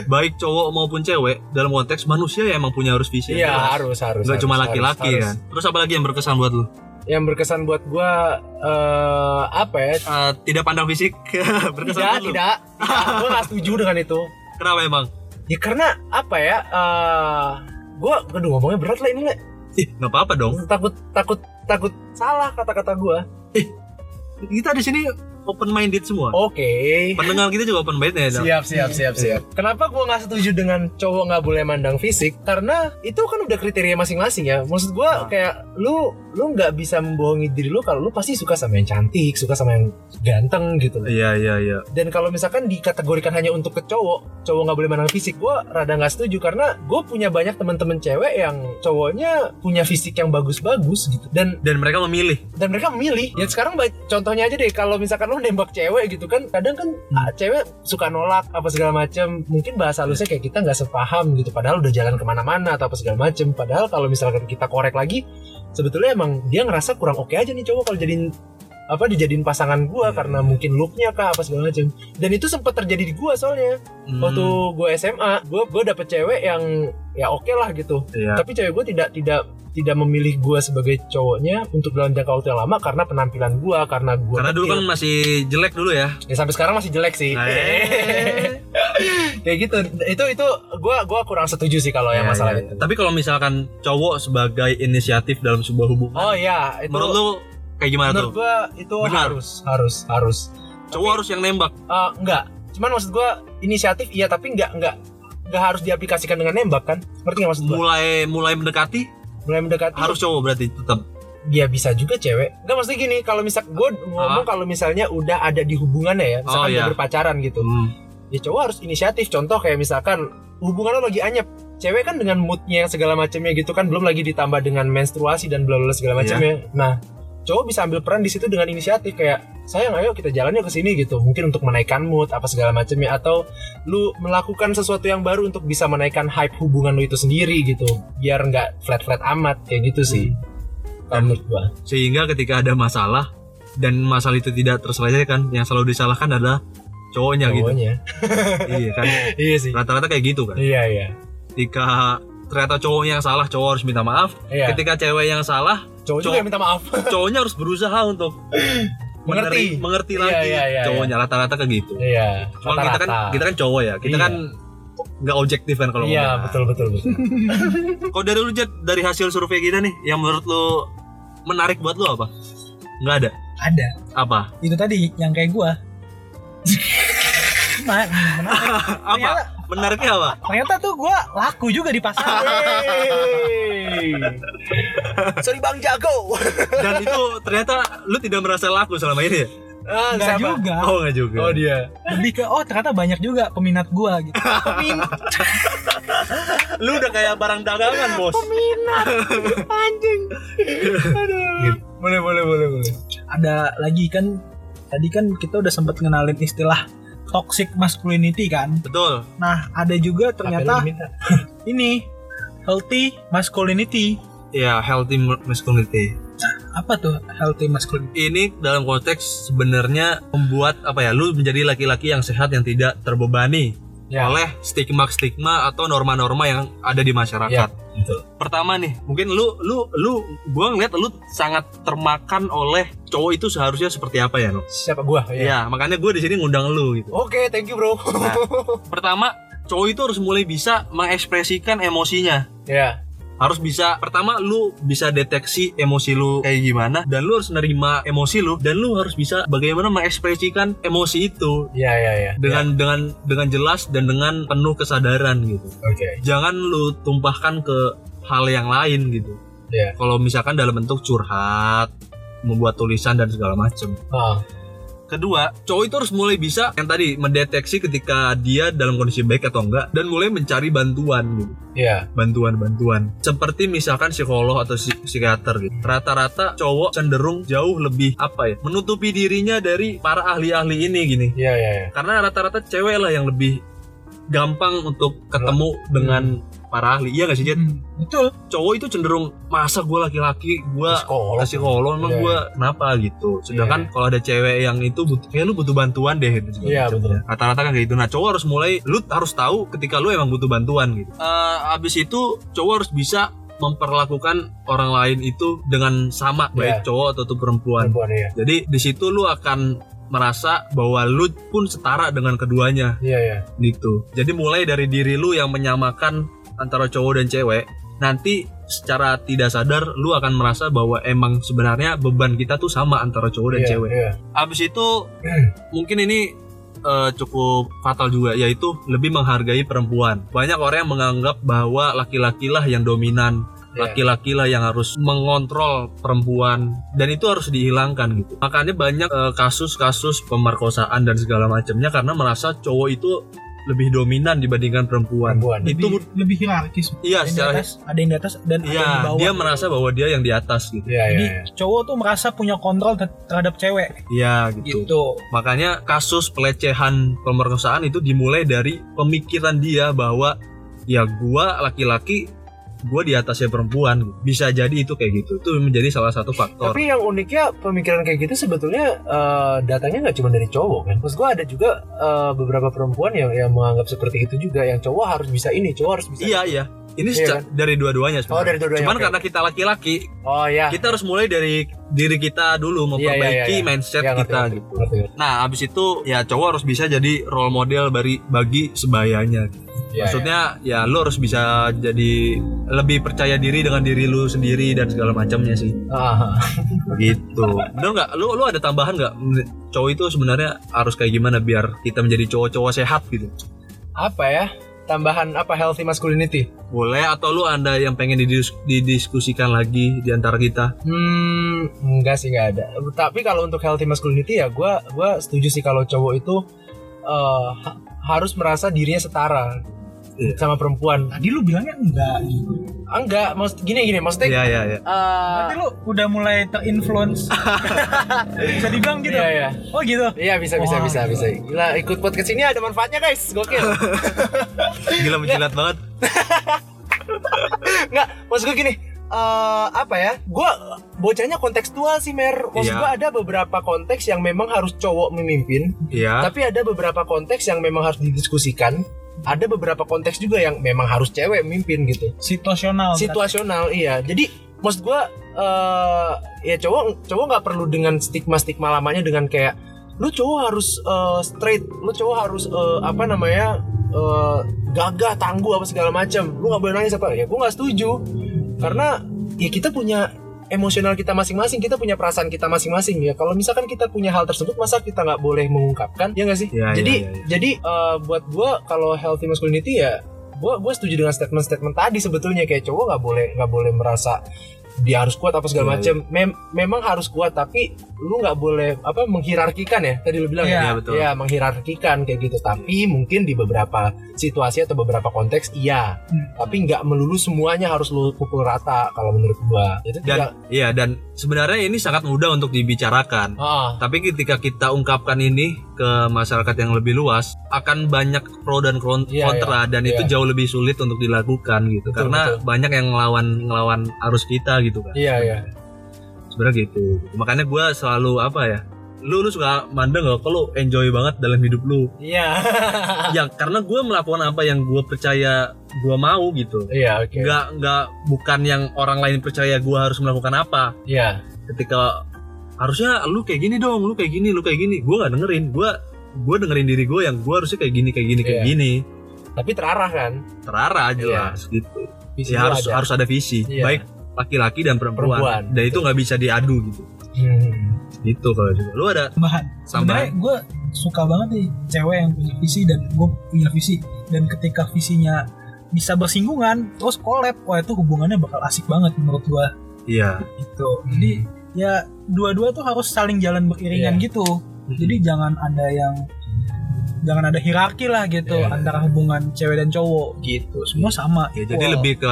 Speaker 2: baik cowok maupun cewek dalam konteks manusia ya emang punya harus visi.
Speaker 3: Iya harus harus.
Speaker 2: Nggak
Speaker 3: harus,
Speaker 2: cuma laki-laki kan. Terus apa lagi yang berkesan buat lu?
Speaker 3: Yang berkesan buat gua eh apa ya?
Speaker 2: Eh, tidak pandang fisik berkesan
Speaker 3: Tidak,
Speaker 2: buat
Speaker 3: tidak. tidak. Gue gak setuju dengan itu.
Speaker 2: Kenapa emang?
Speaker 3: Ya karena apa ya? eh gue, aduh ngomongnya berat lah ini Le.
Speaker 2: Ih, nggak apa-apa dong.
Speaker 3: Takut, takut, takut salah kata-kata gue.
Speaker 2: Kita di sini open minded semua.
Speaker 3: Oke.
Speaker 2: Pendengar kita juga open minded ya.
Speaker 3: Siap, siap, siap, siap. Kenapa gue nggak setuju dengan cowok nggak boleh mandang fisik? Karena itu kan udah kriteria masing-masing ya. Maksud gue
Speaker 2: Ah.
Speaker 3: kayak lu, lu nggak bisa membohongi diri lu kalau lu pasti suka sama yang cantik, suka sama yang ganteng gitu.
Speaker 2: Iya, iya, iya.
Speaker 3: Dan kalau misalkan dikategorikan hanya untuk ke cowok, cowok nggak boleh mandang fisik, gue rada nggak setuju karena gue punya banyak teman-teman cewek yang cowoknya punya fisik yang bagus-bagus gitu. Dan
Speaker 2: Dan mereka memilih.
Speaker 3: dan mereka memilih. Ya sekarang contohnya aja deh, kalau misalkan lo nembak cewek gitu kan, kadang kan ah, cewek suka nolak apa segala macam. Mungkin bahasa halusnya kayak kita nggak sepaham gitu. Padahal udah jalan ke mana-mana atau apa segala macam. Padahal kalau misalkan kita korek lagi, sebetulnya emang dia ngerasa kurang oke aja nih cowok kalau jadiin apa dijadiin pasangan gua
Speaker 2: Iya.
Speaker 3: karena mungkin looknya kah apa segala macam dan itu sempat terjadi di gua soalnya
Speaker 2: Hmm,
Speaker 3: waktu gua SMA gua gua dapet cewek yang ya oke lah gitu
Speaker 2: iya.
Speaker 3: tapi cewek gua tidak tidak tidak memilih gua sebagai cowoknya untuk dalam jangka waktu yang lama karena penampilan gua karena gua
Speaker 2: Karena dulu kan masih jelek dulu ya.
Speaker 3: ya sampai sekarang masih jelek sih
Speaker 2: Nah, eh.
Speaker 3: kayak gitu itu itu gua gua kurang setuju sih kalau yang
Speaker 2: Iya,
Speaker 3: masalah
Speaker 2: iya.
Speaker 3: itu
Speaker 2: Tapi kalau misalkan cowok sebagai inisiatif dalam sebuah hubungan,
Speaker 3: oh iya itu
Speaker 2: menurut lu kayak gimana
Speaker 3: menurut
Speaker 2: tuh?
Speaker 3: gua itu
Speaker 2: Benar.
Speaker 3: harus harus harus
Speaker 2: Cowok harus yang nembak.
Speaker 3: Eh, enggak cuman maksud gua inisiatif iya tapi enggak enggak enggak harus diaplikasikan dengan nembak kan ngerti nggak maksud gua
Speaker 2: Mulai mulai mendekati
Speaker 3: mulai mendekati
Speaker 2: harus cowok berarti tetap.
Speaker 3: dia bisa juga cewek enggak maksudnya gini kalau misal gue ngomong kalau misalnya udah ada di hubungannya ya misalkan
Speaker 2: Ah. Oh, iya.
Speaker 3: berpacaran gitu
Speaker 2: Hmm.
Speaker 3: ya cowok harus inisiatif contoh kayak misalkan hubungan lo lagi anyep cewek kan dengan moodnya yang segala macamnya gitu kan belum lagi ditambah dengan menstruasi dan bla bla segala macamnya nah cowok bisa ambil peran di situ dengan inisiatif kayak sayang ayo kita jalan yuk ke sini gitu. Mungkin untuk menaikkan mood apa segala macamnya atau lu melakukan sesuatu yang baru untuk bisa menaikkan hype hubungan lu itu sendiri gitu. Biar nggak flat flat amat kayak gitu sih. Kalau menurut gua.
Speaker 2: Sehingga ketika ada masalah dan masalah itu tidak terselesaikan, yang selalu disalahkan adalah cowoknya gitu.
Speaker 3: cowoknya.
Speaker 2: Iya kan.
Speaker 3: iya sih.
Speaker 2: Rata-rata kayak gitu kan.
Speaker 3: iya iya.
Speaker 2: Ketika ternyata cowoknya yang salah, cowok harus minta maaf.
Speaker 3: iya
Speaker 2: Ketika cewek yang salah,
Speaker 3: cowok juga
Speaker 2: cowok-
Speaker 3: yang minta maaf
Speaker 2: cowoknya harus berusaha untuk
Speaker 3: Mengerti.
Speaker 2: mengerti
Speaker 3: Iya,
Speaker 2: lagi
Speaker 3: iya, iya,
Speaker 2: cowoknya rata-rata kayak gitu.
Speaker 3: iya
Speaker 2: Cuma kita kan kita kan cowok ya, kita
Speaker 3: Iya.
Speaker 2: kan nggak objektif kan kalau
Speaker 3: iya
Speaker 2: ngomong.
Speaker 3: betul betul betul
Speaker 2: Kalau dari lu Jet, dari hasil survei kita nih, yang menurut lu menarik buat lu apa? Nggak ada.
Speaker 1: ada
Speaker 2: Apa?
Speaker 1: itu tadi yang kayak gua menarik.
Speaker 2: Apa?
Speaker 1: ternyata,
Speaker 2: Menariknya apa?
Speaker 1: ternyata tuh gua laku juga di pasar
Speaker 3: Sorry Bang Jago.
Speaker 2: Dan itu ternyata lu tidak merasa laku selama ini ya?
Speaker 3: Ah,
Speaker 1: Enggak
Speaker 3: siapa?
Speaker 1: juga
Speaker 2: Oh nggak juga.
Speaker 3: Oh dia.
Speaker 1: lebih ke oh ternyata banyak juga peminat gua gitu
Speaker 2: Lu udah kayak barang dagangan bos.
Speaker 3: Anjing. Aduh. Boleh boleh boleh boleh.
Speaker 1: ada lagi kan tadi kan kita udah sempat ngenalin istilah toxic masculinity kan
Speaker 2: Betul.
Speaker 1: nah ada juga ternyata ini healthy masculinity
Speaker 2: Ya healthy masculinity.
Speaker 1: apa tuh healthy masculinity
Speaker 2: Ini dalam konteks sebenarnya membuat apa ya? Lu menjadi laki-laki yang sehat yang tidak terbebani
Speaker 3: Ya.
Speaker 2: oleh stigma-stigma atau norma-norma yang ada di masyarakat.
Speaker 3: Ya, betul.
Speaker 2: Pertama nih, mungkin lu lu lu gua ngeliat lu sangat termakan oleh cowok itu seharusnya seperti apa ya, no?
Speaker 3: Siapa gua?
Speaker 2: Iya, makanya gue di sini ngundang lu gitu.
Speaker 3: Oke, thank you, Bro.
Speaker 2: Nah. Pertama, cowok itu harus mulai bisa mengekspresikan emosinya.
Speaker 3: ya.
Speaker 2: Harus bisa pertama lu bisa deteksi emosi lu kayak gimana dan lu harus nerima emosi lu dan lu harus bisa bagaimana mengekspresikan emosi itu
Speaker 3: Iya iya iya.
Speaker 2: dengan dengan dengan jelas dan dengan penuh kesadaran gitu
Speaker 3: Oke.
Speaker 2: jangan lu tumpahkan ke hal yang lain gitu
Speaker 3: Iya.
Speaker 2: kalau misalkan dalam bentuk curhat membuat tulisan dan segala macem
Speaker 3: Ah,
Speaker 2: Kedua, cowok itu harus mulai bisa yang tadi mendeteksi ketika dia dalam kondisi baik atau enggak dan mulai mencari bantuan gitu.
Speaker 3: Iya.
Speaker 2: Bantuan-bantuan. Seperti misalkan psikolog atau psi- psikiater gitu. Rata-rata cowok cenderung jauh lebih apa ya? Menutupi dirinya dari para ahli-ahli ini gini.
Speaker 3: Iya iya iya.
Speaker 2: Karena rata-rata cewek lah yang lebih gampang untuk ketemu dengan para ahli. Iya gak sih, Jet?
Speaker 1: Hmm, betul
Speaker 2: Cowok itu cenderung masa gue laki-laki, gue
Speaker 3: Psikolog.
Speaker 2: psikolog emang
Speaker 3: Iya,
Speaker 2: gue kenapa gitu sedangkan kalau ada cewek yang itu butuh kayak lu butuh bantuan deh gitu
Speaker 3: Iya, betul.
Speaker 2: rata-rata kan kayak gitu nah cowok harus mulai lu harus tahu ketika lu emang butuh bantuan gitu Eh, abis itu cowok harus bisa memperlakukan orang lain itu dengan sama baik
Speaker 3: Iya.
Speaker 2: cowok atau tuh perempuan
Speaker 3: Perempuan ya.
Speaker 2: jadi di situ lu akan merasa bahwa lu pun setara dengan keduanya
Speaker 3: Iya iya.
Speaker 2: gitu. Jadi mulai dari diri lu yang menyamakan antara cowok dan cewek, nanti secara tidak sadar lu akan merasa bahwa emang sebenarnya beban kita tuh sama antara cowok dan
Speaker 3: Iya,
Speaker 2: cewek.
Speaker 3: Iya.
Speaker 2: Abis itu mungkin ini eh, cukup fatal juga yaitu lebih menghargai perempuan. Banyak orang yang menganggap bahwa laki-laki lah yang dominan,
Speaker 3: Iya.
Speaker 2: laki-laki lah yang harus mengontrol perempuan dan itu harus dihilangkan gitu. Makanya banyak eh, kasus-kasus pemerkosaan dan segala macamnya karena merasa cowok itu lebih dominan dibandingkan perempuan.
Speaker 3: Perempuan.
Speaker 2: Itu
Speaker 1: lebih, lebih hierarkis
Speaker 2: iya
Speaker 1: ada yang di
Speaker 2: secara
Speaker 1: atas ada yang di atas dan ada yang di
Speaker 2: iya
Speaker 1: bawah
Speaker 2: dia merasa bahwa dia yang di atas gitu.
Speaker 3: Iya iya.
Speaker 1: jadi
Speaker 3: iya.
Speaker 1: cowok tuh merasa punya kontrol ter- terhadap cewek
Speaker 2: Iya gitu.
Speaker 1: gitu
Speaker 2: Makanya kasus pelecehan pemerkosaan itu dimulai dari pemikiran dia bahwa ya gua laki-laki gua di atasnya perempuan bisa jadi itu kayak gitu itu menjadi salah satu faktor
Speaker 3: Tapi yang uniknya pemikiran kayak gitu sebetulnya eh, datangnya nggak cuma dari cowok kan. Terus gue ada juga eh, beberapa perempuan yang yang menganggap seperti itu juga. Yang cowok harus bisa ini, cowok harus bisa.
Speaker 2: iya
Speaker 3: itu.
Speaker 2: iya ini
Speaker 3: Iya
Speaker 2: seca- dari dua-duanya
Speaker 3: Oh
Speaker 2: sebenarnya.
Speaker 3: dari dua-duanya.
Speaker 2: cuman
Speaker 3: oke.
Speaker 2: karena kita laki-laki
Speaker 3: Oh ya.
Speaker 2: kita harus mulai dari diri kita dulu
Speaker 3: Iya, iya,
Speaker 2: memperbaiki
Speaker 3: iya, iya.
Speaker 2: mindset
Speaker 3: Ya, ngerti,
Speaker 2: kita
Speaker 3: ngerti,
Speaker 2: gitu
Speaker 3: ngerti, ngerti.
Speaker 2: nah abis itu ya cowok harus bisa jadi role model bagi bagi sebayanya
Speaker 3: Iya,
Speaker 2: Maksudnya ya lu harus bisa jadi lebih percaya diri dengan diri lu sendiri dan segala macamnya sih.
Speaker 3: Ah,
Speaker 2: Gitu. Bener nggak? Lu lu ada tambahan nggak? Cowok itu sebenarnya harus kayak gimana biar kita menjadi cowok-cowok sehat gitu?
Speaker 3: apa ya? Tambahan apa healthy masculinity?
Speaker 2: Boleh atau lu ada yang pengen didis- didiskusikan lagi di antara kita?
Speaker 3: Hmm, enggak sih enggak ada. Tapi kalau untuk healthy masculinity ya gue gua setuju sih kalau cowok itu ha- harus merasa dirinya setara
Speaker 2: Iya.
Speaker 3: sama perempuan.
Speaker 1: tadi lu bilangnya enggak gitu
Speaker 3: Enggak, maksud gini gini maksudnya
Speaker 2: Iya iya iya.
Speaker 3: eh,
Speaker 1: berarti lu udah mulai terinfluence bisa dibilang gitu
Speaker 3: Iya, iya.
Speaker 1: oh gitu
Speaker 3: Iya bisa bisa
Speaker 1: Wah,
Speaker 3: bisa
Speaker 1: gila.
Speaker 3: bisa. Gila ikut podcast ini ada manfaatnya guys. Gokil.
Speaker 2: Gila menjilat banget.
Speaker 3: Enggak, maksud gue gini. eh apa ya? Gue bocahnya kontekstual sih Mer. Maksud
Speaker 2: Iya.
Speaker 3: gue ada beberapa konteks yang memang harus cowok memimpin,
Speaker 2: Iya.
Speaker 3: tapi ada beberapa konteks yang memang harus didiskusikan. Ada beberapa konteks juga yang memang harus cewek memimpin gitu.
Speaker 1: situasional
Speaker 3: Situasional iya. Jadi maksud gue eh ya cowok cowok nggak perlu dengan stigma stigma lamanya dengan kayak lu cowok harus eh, straight, lu cowok harus eh, apa namanya eh, gagah tangguh apa segala macam. Lu nggak boleh nangis apa? Ya gue nggak setuju karena ya kita punya emosional kita masing-masing, kita punya perasaan kita masing-masing ya. Kalau misalkan kita punya hal tersebut, masa kita nggak boleh mengungkapkan? Ya nggak sih?
Speaker 2: Iya,
Speaker 3: jadi
Speaker 2: iya, iya, iya.
Speaker 3: jadi eh, buat gua kalau healthy masculinity ya gua gua setuju dengan statement-statement tadi sebetulnya kayak cowok nggak boleh nggak boleh merasa dia harus kuat apa segala
Speaker 2: Iya,
Speaker 3: macam. Mem- memang harus kuat tapi lu nggak boleh apa menghierarkikan ya tadi lu bilang
Speaker 1: Iya.
Speaker 3: ya.
Speaker 2: Iya, betul.
Speaker 3: Ya menghierarkikan kayak gitu. Tapi mungkin di beberapa situasi atau beberapa konteks iya.
Speaker 1: Hmm.
Speaker 3: Tapi nggak melulu semuanya harus lu pukul rata kalau menurut gua. Itu tidak.
Speaker 2: Dan iya dan sebenarnya ini sangat mudah untuk dibicarakan.
Speaker 3: Ah,
Speaker 2: Tapi ketika kita ungkapkan ini ke masyarakat yang lebih luas, akan banyak pro dan kron-
Speaker 3: Iya,
Speaker 2: kontra dan itu
Speaker 3: iya.
Speaker 2: jauh lebih sulit untuk dilakukan gitu.
Speaker 3: Betul,
Speaker 2: Karena
Speaker 3: betul.
Speaker 2: banyak yang ngelawan ngelawan arus kita gitu kan.
Speaker 3: iya iya.
Speaker 2: Sebenarnya gitu. Makanya gue selalu apa ya? Lu lu suka mandang gak kalau enjoy banget dalam hidup lu.
Speaker 3: Iya.
Speaker 2: ya karena gue melakukan apa yang gue percaya gue mau gitu.
Speaker 3: Iya oke.
Speaker 2: Nggak nggak bukan yang orang lain percaya gue harus melakukan apa.
Speaker 3: Iya.
Speaker 2: ketika harusnya lu kayak gini dong, lu kayak gini, lu kayak gini. Gue nggak dengerin, gue gue dengerin diri gue yang gue harusnya kayak gini, kayak gini, kayak
Speaker 3: Iya.
Speaker 2: gini.
Speaker 3: Tapi terarah kan.
Speaker 2: Terarah jelas gitu.
Speaker 3: Visi
Speaker 2: ya harus
Speaker 3: ada.
Speaker 2: harus ada visi
Speaker 3: Iya.
Speaker 2: baik laki-laki dan perempuan,
Speaker 3: Perempuan,
Speaker 2: dan itu nggak bisa diadu gitu.
Speaker 3: Hmm.
Speaker 2: itu kalau juga lu ada
Speaker 1: tambahan. sebenarnya gue suka banget nih cewek yang punya visi dan gue punya visi. Dan ketika visinya bisa bersinggungan terus collab wah itu hubungannya bakal asik banget menurut gue
Speaker 2: iya.
Speaker 1: Gitu. Jadi ya dua-dua tuh harus saling jalan beriringan
Speaker 3: Iya.
Speaker 1: gitu. Jadi jangan ada yang jangan ada hierarki lah gitu
Speaker 3: Iya.
Speaker 1: antara hubungan cewek dan cowok gitu. Semua sama
Speaker 2: ya jadi lebih ke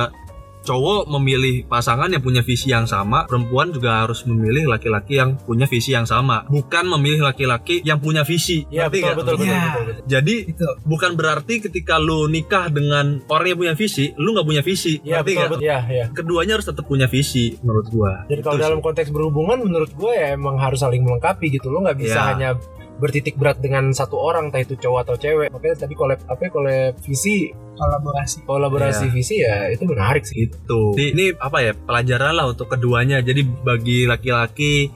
Speaker 2: cowok memilih pasangan yang punya visi yang sama perempuan juga harus memilih laki-laki yang punya visi yang sama bukan memilih laki-laki yang punya visi
Speaker 3: Iya betul, betul, betul,
Speaker 1: Iya.
Speaker 3: betul, betul.
Speaker 2: jadi
Speaker 1: itu
Speaker 2: bukan berarti ketika lu nikah dengan orang yang punya visi lu nggak punya visi
Speaker 3: Iya betul,
Speaker 2: nggak?
Speaker 3: betul. Iya, iya.
Speaker 2: keduanya harus tetap punya visi menurut gua
Speaker 3: Jadi kalau dalam konteks berhubungan menurut gue ya emang harus saling melengkapi gitu. Lo nggak bisa
Speaker 2: Iya.
Speaker 3: hanya bertitik berat dengan satu orang entah itu cowok atau cewek. Makanya tadi kolab apa ya, kolab visi,
Speaker 1: kolaborasi
Speaker 3: kolaborasi
Speaker 2: Iya.
Speaker 3: visi ya itu menarik sih.
Speaker 2: itu ini, ini apa ya pelajaran lah untuk keduanya jadi bagi laki-laki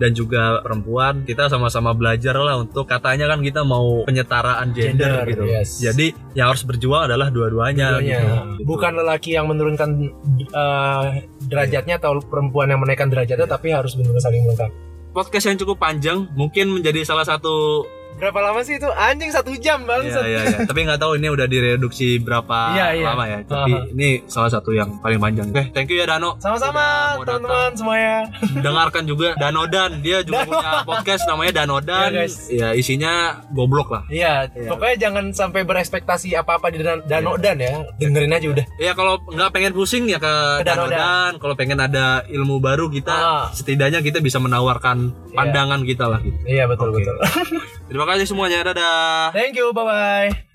Speaker 2: dan juga perempuan kita sama-sama belajar lah untuk katanya kan kita mau penyetaraan gender,
Speaker 3: Gender,
Speaker 2: gitu
Speaker 3: yes.
Speaker 2: jadi yang harus berjuang adalah dua-duanya gitu.
Speaker 3: Bukan lelaki yang menurunkan eh, derajatnya atau perempuan yang menaikkan derajatnya tapi harus benar-benar saling melengkapi.
Speaker 2: Podcast yang cukup panjang mungkin menjadi salah satu
Speaker 3: Berapa lama sih itu? Anjing satu jam bang.
Speaker 2: Iya iya iya. Tapi nggak tahu ini udah direduksi berapa
Speaker 3: Iya, iya.
Speaker 2: lama ya. Tapi
Speaker 3: Aha.
Speaker 2: ini salah satu yang paling panjang. Oke, thank you ya Dano.
Speaker 3: Sama-sama teman-teman semuanya.
Speaker 2: Dengarkan juga Danodan. Dia juga punya podcast namanya Danodan.
Speaker 3: Iya, guys.
Speaker 2: Ya isinya goblok lah.
Speaker 3: Iya,
Speaker 2: Iya.
Speaker 3: pokoknya jangan sampai berekspektasi apa-apa di Dan- Danodan ya. Dengerin aja udah.
Speaker 2: Ya kalau nggak pengen pusing ya ke
Speaker 3: Ke Danodan.
Speaker 2: Danodan. Kalau pengen ada ilmu baru kita
Speaker 3: Ah.
Speaker 2: setidaknya kita bisa menawarkan
Speaker 3: Iya.
Speaker 2: pandangan kita lah gitu.
Speaker 3: Iya betul
Speaker 2: Oke.
Speaker 3: betul.
Speaker 2: Terima kasih semuanya. Dadah.
Speaker 3: Thank you, bye bye.